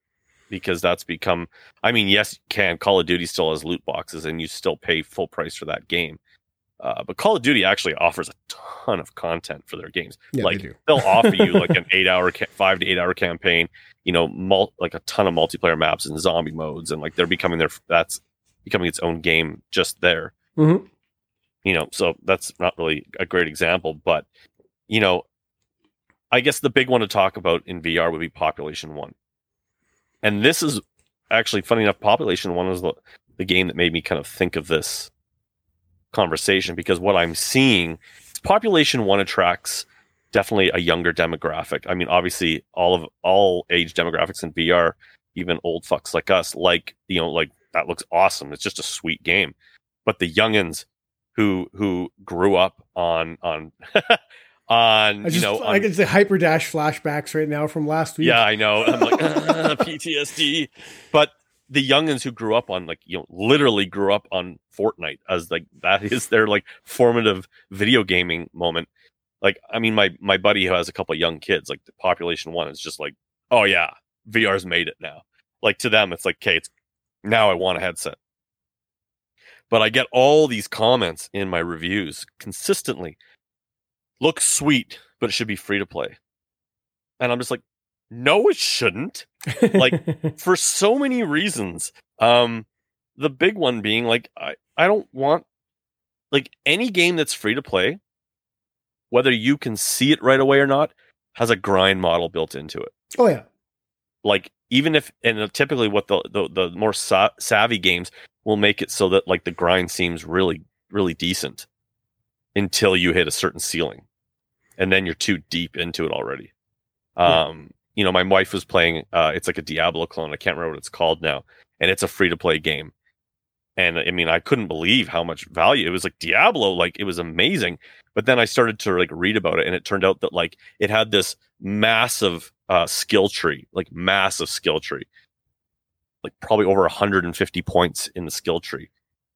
because that's become I mean, yes, you can. Call of Duty still has loot boxes and you still pay full price for that game. Uh, but Call of Duty actually offers a ton of content for their games. Yeah, like they will offer you like an [laughs] eight hour, ca- five to eight hour campaign. You know, mul- like a ton of multiplayer maps and zombie modes, and like they're becoming their that's becoming its own game just there. Mm-hmm. You know, so that's not really a great example, but you know, I guess the big one to talk about in VR would be Population One. And this is actually funny enough. Population One was the, the game that made me kind of think of this conversation because what I'm seeing, Population One attracts definitely a younger demographic. I mean, obviously, all of all age demographics in VR, even old fucks like us, like you know, like that looks awesome. It's just a sweet game. But the youngins who who grew up on on [laughs] on I just, you know I can say Hyperdash flashbacks right now from last week. Yeah, I know. I'm like [laughs] PTSD. But the youngins who grew up on like you know literally grew up on Fortnite as like that is their like formative video gaming moment. Like I mean my my buddy who has a couple of young kids, like the population one is just like, oh yeah, VR's made it now. Like to them it's like, okay, it's now I want a headset. But I get all these comments in my reviews consistently looks sweet, but it should be free to play. And I'm just like, no, it shouldn't. like [laughs] for so many reasons. Um, the big one being like, I, I don't want like any game that's free to play, whether you can see it right away or not, has a grind model built into it. Oh yeah. Like even if and typically what the the, the more sa- savvy games will make it so that like the grind seems really really decent until you hit a certain ceiling and then you're too deep into it already. Yeah. Um, you know, my wife was playing. Uh, it's like a Diablo clone. I can't remember what it's called now, and it's a free to play game. And I mean, I couldn't believe how much value it was. Like Diablo, like it was amazing. But then I started to like read about it, and it turned out that like it had this massive uh, skill tree, like massive skill tree, like probably over 150 points in the skill tree.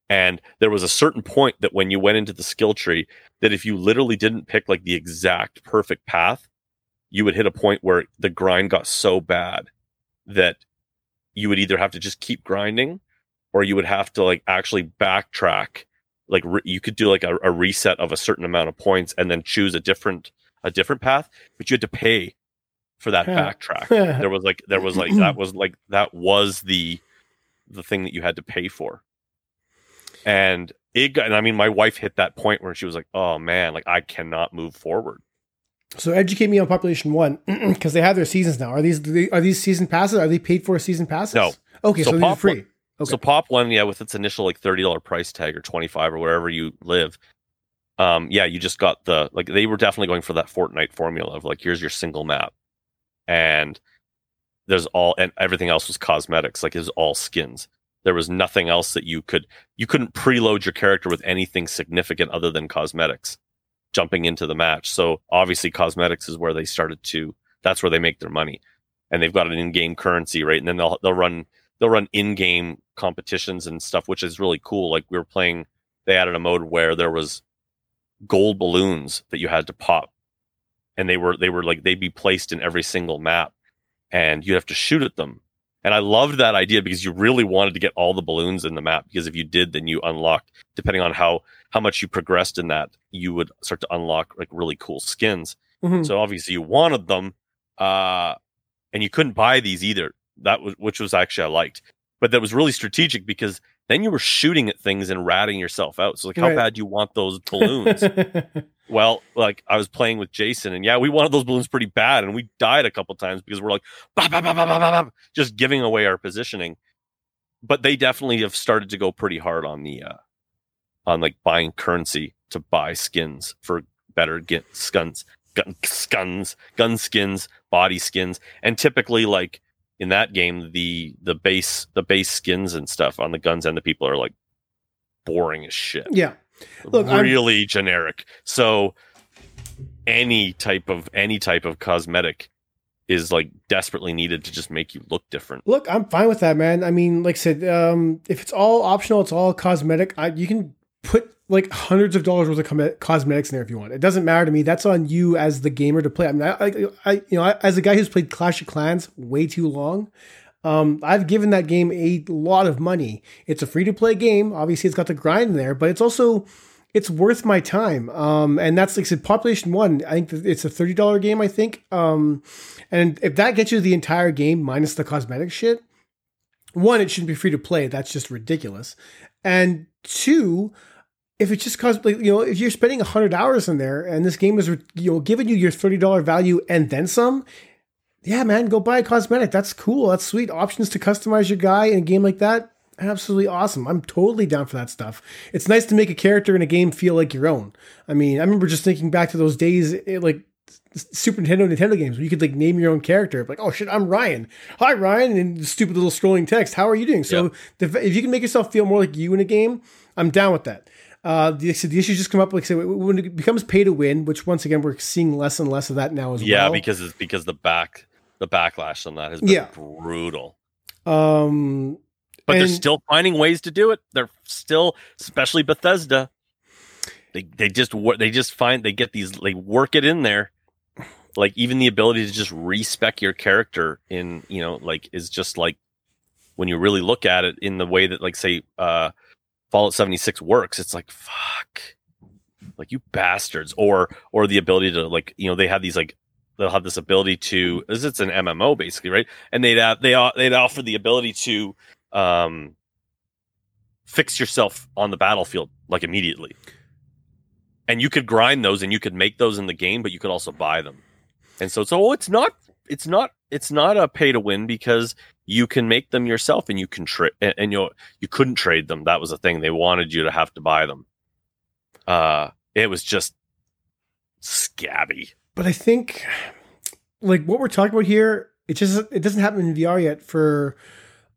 And there was a certain point that when you went into the skill tree, that if you literally didn't pick like the exact perfect path, you would hit a point where the grind got so bad that you would either have to just keep grinding or you would have to like actually backtrack. Like re- you could do like a, a reset of a certain amount of points and then choose a different a different path, but you had to pay for that backtrack. [laughs] there was like there was like that was like that was the the thing that you had to pay for. And it got, and I mean, my wife hit that point where she was like, "Oh man, like I cannot move forward." So educate me on Population One [clears throat] because they have their seasons now. Are these are these season passes? Are they paid for season passes? No. Okay, so, So these are free. One- Okay. So pop one, yeah, with its initial like thirty dollar price tag or twenty five or wherever you live, um, yeah, you just got the like they were definitely going for that Fortnite formula of like here's your single map, and there's all and everything else was cosmetics, like it was all skins. There was nothing else that you could you couldn't preload your character with anything significant other than cosmetics jumping into the match. So obviously cosmetics is where they started to that's where they make their money. And they've got an in-game currency, right? And then they'll they'll run they'll run in-game competitions and stuff, which is really cool. Like we were playing, they added a mode where there was gold balloons that you had to pop, and they were they were like they'd be placed in every single map, and you'd have to shoot at them. And I loved that idea because you really wanted to get all the balloons in the map because if you did, then you unlocked depending on how how much you progressed in that, you would start to unlock like really cool skins. Mhm. So obviously you wanted them, uh, and you couldn't buy these either. That was which was actually I liked, but that was really strategic because then you were shooting at things and ratting yourself out. So like, how Right. bad do you want those [laughs] balloons? [laughs] well, like I was playing with Jason, and yeah, we wanted those balloons pretty bad, and we died a couple times because we're like, just giving away our positioning. But they definitely have started to go pretty hard on the uh, on like buying currency to buy skins for better get skins, gun skins, gun skins, body skins, and typically like in that game, the the base the base skins and stuff on the guns and the people are like boring as shit yeah. Look, I'm- really generic. So any type of any type of cosmetic is like desperately needed to just make you look different. Look, I'm fine with that, man. I mean, like I said, um, if it's all optional, it's all cosmetic. I, you can put like hundreds of dollars worth of com- cosmetics in there if you want. It doesn't matter to me. That's on you as the gamer to play. I mean, I, I, I you know, I, as a guy who's played Clash of Clans way too long, um, I've given that game a lot of money. It's a free to play game. Obviously, it's got the grind there, but it's also it's worth my time. Um, and that's like I said, Population One. I think it's a thirty dollar game. I think. Um, and if that gets you the entire game minus the cosmetic shit, one, it shouldn't be free to play. That's just ridiculous. And two, if it's just cause like you know, if you're spending hundred hours in there and this game is you know giving you your thirty dollar value and then some, yeah, man, go buy a cosmetic. That's cool. That's sweet. Options to customize your guy in a game like that. Absolutely awesome. I'm totally down for that stuff. It's nice to make a character in a game feel like your own. I mean, I remember just thinking back to those days, eh, like Super Nintendo, Nintendo games where you could like name your own character. Like, oh shit, I'm Ryan. Hi, Ryan, and stupid little scrolling text. How are you doing? So, the, if you can make yourself feel more like you in a game, I'm down with that. Uh, the, so the issues just come up, like said, when it becomes pay to win, which once again we're seeing less and less of that now as Yeah, well. Yeah, because it's because the back the backlash on that has been Yeah. brutal. um, But they're still finding ways to do it. They're still, especially Bethesda. They they just they just find they get these they work it in there. Like even the ability to just respec your character in you know like is just like when you really look at it in the way that like say uh Fallout 76 works. It's like fuck, like you bastards, or or the ability to like you know they have these like they'll have this ability to this it's an MMO basically right, and they'd have, they they'd offer the ability to um fix yourself on the battlefield like immediately, and you could grind those and you could make those in the game, but you could also buy them, and so so it's not it's not it's not a pay to win because you can make them yourself and you can trade and, and you you couldn't trade them. That was the thing. They wanted you to have to buy them. Uh it was just scabby but I think like what we're talking about here, it just it doesn't happen in VR yet for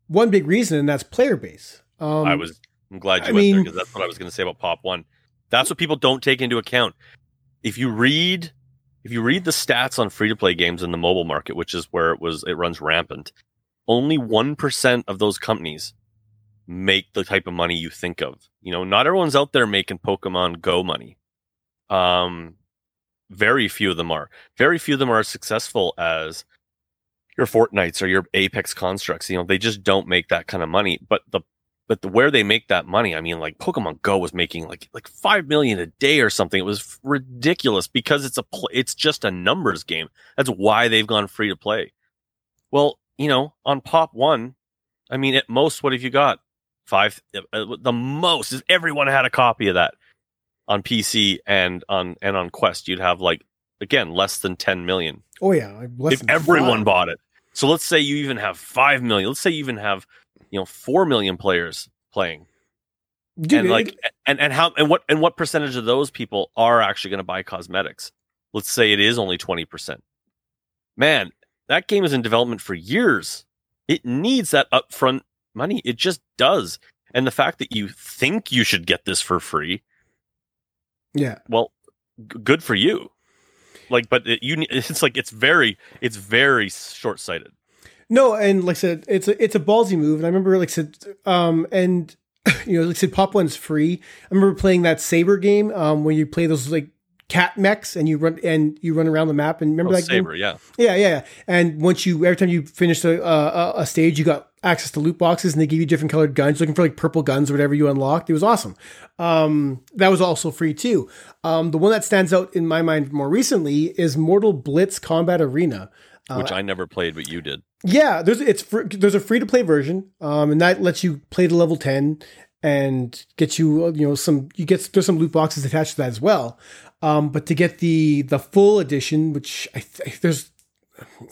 one big reason, and that's player base. Um, i was i'm glad you I went there because that's what i was going to say about pop one. That's what people don't take into account. If you read if you read the stats on free to play games in the mobile market which is where it was it runs rampant only 1% of those companies make the type of money you think of. You know not everyone's out there making pokemon go money. Um very few of them are very few of them are as successful as your Fortnites or your Apex constructs. You know, they just don't make that kind of money. But the but the where they make that money, I mean, like Pokemon Go was making like like five million a day or something. It was ridiculous because it's a pl- it's just a numbers game. That's why they've gone free to play. Well, you know, on Pop One, I mean, at most, what have you got? five. Uh, the most is everyone had a copy of that on PC and on and on Quest. You'd have like again less than 10 million. Oh yeah, if everyone five. bought it. So let's say you even have five million. Let's say you even have you know four million players playing. Dude, and like it, and and how and what and what percentage of those people are actually going to buy cosmetics? Let's say it is only 20%. Man, that game is in development for years. It needs that upfront money. It just does. And the fact that you think you should get this for free, yeah, well, g- good for you. Like, but it, you, [laughs] it's like it's very, it's very short sighted. No, and like I said, it's a it's a ballsy move. And I remember, like said, um, and [clears throat] you know, like I said, Pop One's free. I remember playing that Saber game, um, where you play those like cat mechs and you run and you run around the map and remember oh, that Saber, game? yeah, yeah, yeah. And once you every time you finish a, a, a stage, you got access to loot boxes and they give you different colored guns. Looking for like purple guns or whatever you unlocked. It was awesome. Um, that was also free too. Um, the one that stands out in my mind more recently is Mortal Blitz Combat Arena. Uh, Which I never played, but you did. Yeah, there's it's free, there's a free to play version, um, and that lets you play to level ten and get you you know some you get there's some loot boxes attached to that as well. Um, but to get the the full edition, which I th- there's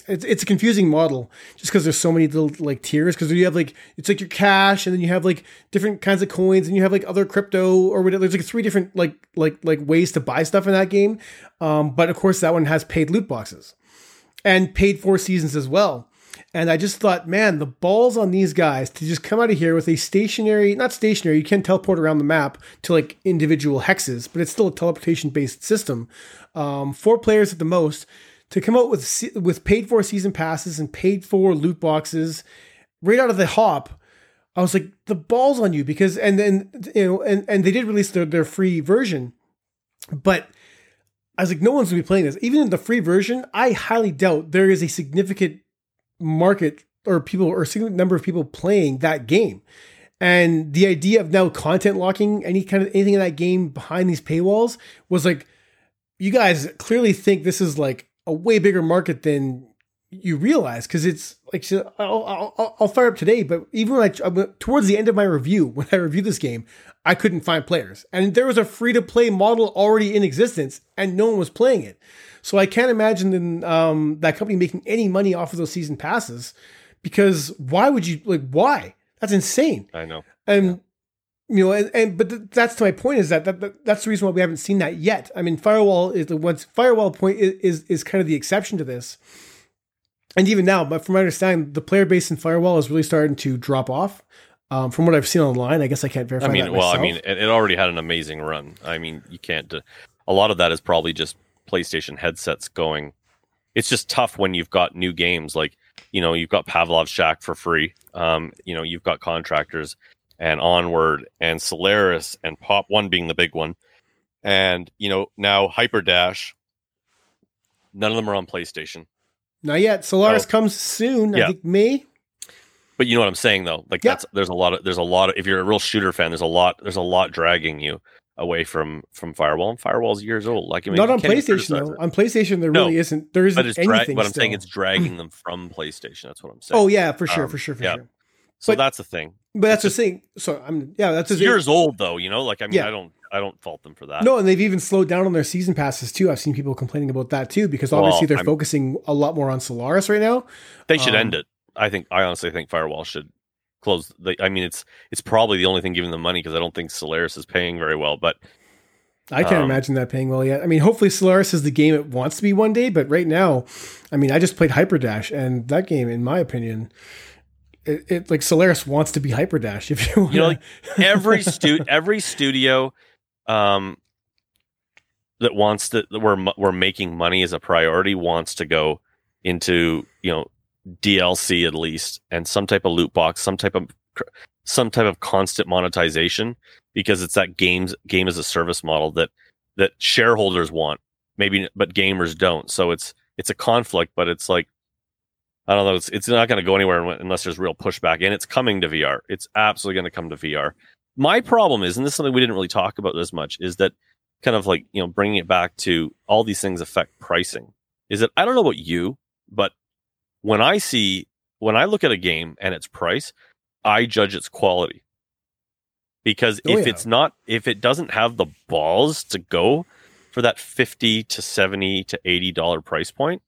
it's it's a confusing model just because there's so many little like tiers because you have like it's like your cash and then you have like different kinds of coins and you have like other crypto or whatever there's like three different like like like ways to buy stuff in that game um but of course that one has paid loot boxes and paid for seasons as well and I just thought, man, the balls on these guys to just come out of here with a stationary, not stationary, you can teleport around the map to like individual hexes, but it's still a teleportation based system. Um, four players at the most to come out with with paid for season passes and paid for loot boxes right out of the hop. I was like, the balls on you because and then you know and and they did release their their free version, but I was like, no one's gonna be playing this. Even in the free version, I highly doubt there is a significant market or people or significant number of people playing that game. And the idea of now content locking any kind of anything in that game behind these paywalls was like, you guys clearly think this is like a way bigger market than you realize because it's like I'll, I'll, I'll, fire up today, but even when I towards the end of my review, [laughs] when I reviewed this game, I couldn't find players, and there was a free to play model already in existence, and no one was playing it. So I can't imagine um, that company making any money off of those season passes because why would you like why? That's insane. I know. And you know, and, and but th- that's to my point is that, that, that, that's the reason why we haven't seen that yet. I mean, firewall is the once firewall point is, is is kind of the exception to this. And even now, but from my understanding, the player base in firewall is really starting to drop off. Um, from what I've seen online, I guess I can't verify. I mean, well, I mean, it, it, already had an amazing run. I mean, you can't. Uh, a lot of that is probably just PlayStation headsets going. It's just tough when you've got new games like you know you've got Pavlov Shack for free. Um, you know you've got Contractors and Onward and Solaris and Pop One being the big one, and you know now Hyperdash. None of them are on PlayStation. Not yet. Solaris oh. comes soon. Yeah. I think May. But you know what I'm saying though. Like yeah. that's there's a lot of there's a lot of if you're a real shooter fan, there's a lot there's a lot dragging you away from from Firewall. And Firewall's years old. Like I mean, not on PlayStation though. On PlayStation, there no, really isn't. There isn't but it's anything. Dra- but I'm saying it's dragging [clears throat] them from PlayStation. That's what I'm saying. Oh yeah, for sure, um, for sure, for yeah. sure. So but, that's the thing. But that's the thing. So I'm yeah, that's years old though. You know, like I mean, yeah. I don't I don't fault them for that. No, and they've even slowed down on their season passes too. I've seen people complaining about that too because obviously well, they're I'm, focusing a lot more on Solaris right now. They should um, end it. I think I honestly think Firewall should close. The, I mean, it's it's probably the only thing giving them money because I don't think Solaris is paying very well. But I can't um, imagine that paying well yet. I mean, hopefully Solaris is the game it wants to be one day, but right now, I mean, I just played Hyperdash, and that game, in my opinion, it, it like Solaris wants to be Hyperdash. If you, wanna. you know, like every [laughs] stu- every studio, um, that wants to where we're making money as a priority wants to go into you know DLC at least and some type of loot box, some type of some type of constant monetization because it's that games game as a service model that that shareholders want maybe but gamers don't so it's it's a conflict but it's like i don't know it's, it's not going to go anywhere unless there's real pushback and it's coming to vr it's absolutely going to come to vr my problem is and this is something we didn't really talk about as much is that kind of like you know bringing it back to all these things affect pricing is that i don't know about you but when i see when i look at a game and its price i judge its quality. Because Oh, if yeah. it's not if it doesn't have the balls to go for that 50 to 70 to 80 dollar price point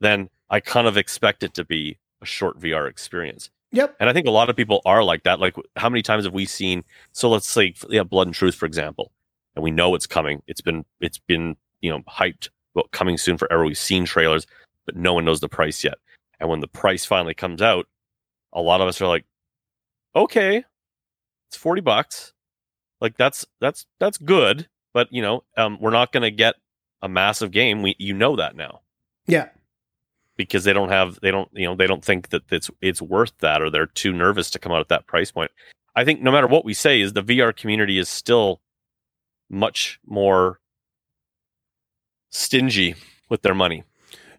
then i kind of expect it to be a short vr experience. Yep. and i think a lot of people are like that. Like how many times have we seen so let's say yeah blood and truth for example and we know it's coming. It's been it's been you know hyped about coming soon forever we've seen trailers but no one knows the price yet. And when the price finally comes out a lot of us are like okay it's 40 bucks. Like that's that's that's good but you know um we're not going to get a massive game. We you know that now. Yeah. Because they don't have they don't you know they don't think that it's it's worth that or they're too nervous to come out at that price point i think no matter what we say is the vr community is still much more stingy with their money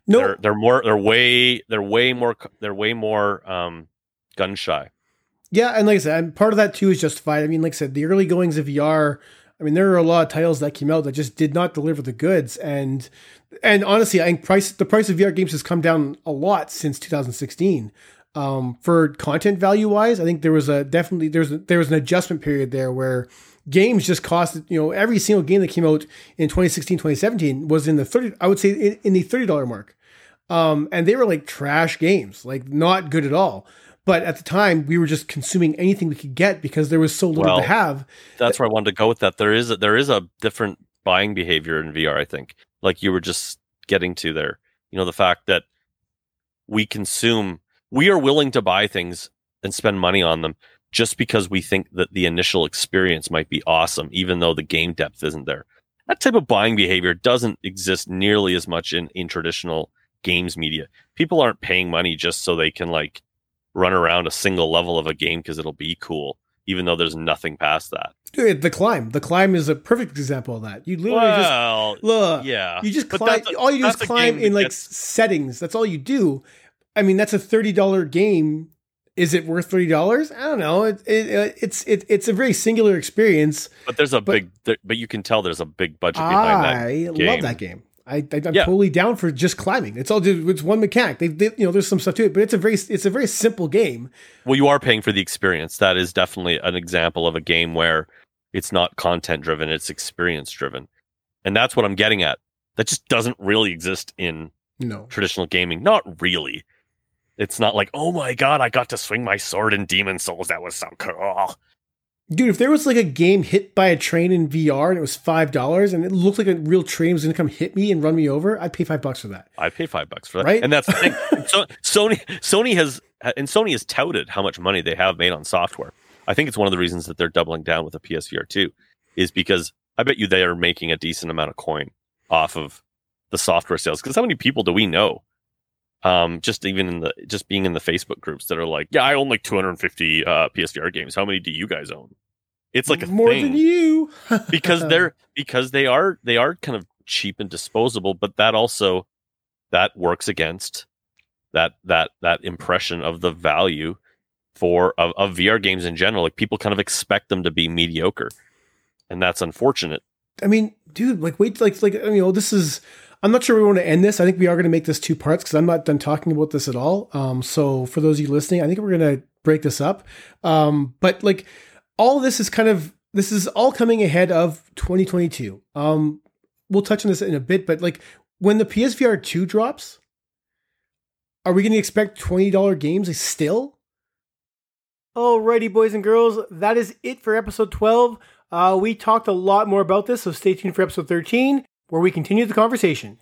No. they're they're more they're way they're way more they're way more um gun shy Yeah, and like I said, and part of that too is justified. I mean, like I said, the early goings of VR. I mean, there are a lot of titles that came out that just did not deliver the goods, and and honestly, I think price the price of VR games has come down a lot since 2016. Um, for content value wise, I think there was a definitely there's there was an adjustment period there where games just cost you know every single game that came out in 2016 2017 was in the 30 i would say in, in the $30 mark. Um, and they were like trash games like not good at all but at the time we were just consuming anything we could get because there was so little Well, to have that's where I wanted to go with that. There is a, there is a different buying behavior in VR. I think, like you were just getting to there. You know, the fact that we consume, we are willing to buy things and spend money on them just because we think that the initial experience might be awesome, even though the game depth isn't there. That type of buying behavior doesn't exist nearly as much in in traditional games media. People aren't paying money just so they can like run around a single level of a game because it'll be cool, even though there's nothing past that. Dude, the climb. The climb is a perfect example of that. You literally just look yeah, you just climb a- all you do is climb in like gets- settings. That's all you do. I mean that's a $30 game. Is it worth $30 i don't know. It, it, uh, it's it, it's a very singular experience but there's a but- big, but you can tell there's a big budget behind that. I love that game. I, I, I'm Yeah. totally down for just climbing. It's all it's one mechanic. They, they, you know, there's some stuff to it, but it's a very, it's a very simple game. Well, you are paying for the experience. That is definitely an example of a game where it's not content driven; it's experience driven, and that's what I'm getting at. That just doesn't really exist in No, traditional gaming. Not really. It's not like, oh my god, I got to swing my sword in Demon Souls. That was so cool. Dude, if there was like a game hit by a train in VR and it was five dollars and it looked like a real train was going to come hit me and run me over, I'd pay five bucks for that. I'd pay five bucks for that. Right? And that's the thing. so, Sony Sony has and Sony has touted how much money they have made on software. I think it's one of the reasons that they're doubling down with the PSVR 2 is because I bet you they are making a decent amount of coin off of the software sales. Because how many people do we know? Um, just even in the just being in the Facebook groups that are like, yeah, I own like 250 uh, PSVR games. How many do you guys own? It's like a more thing than you [laughs] because they're because they are they are kind of cheap and disposable but that also that works against that that that impression of the value for of, of VR games in general like people kind of expect them to be mediocre and that's unfortunate I mean, dude, like wait, like like you know, this is. I'm not sure we want to end this. I think we are going to make this two parts because I'm not done talking about this at all. Um, so for those of you listening, I think we're going to break this up. Um, but like all this is kind of this is all coming ahead of 2022. Um, we'll touch on this in a bit, but like when the PSVR two drops, are we going to expect twenty dollar games still? Alrighty, boys and girls, that is it for episode 12. Uh, we talked a lot more about this, so stay tuned for episode 13, where we continue the conversation.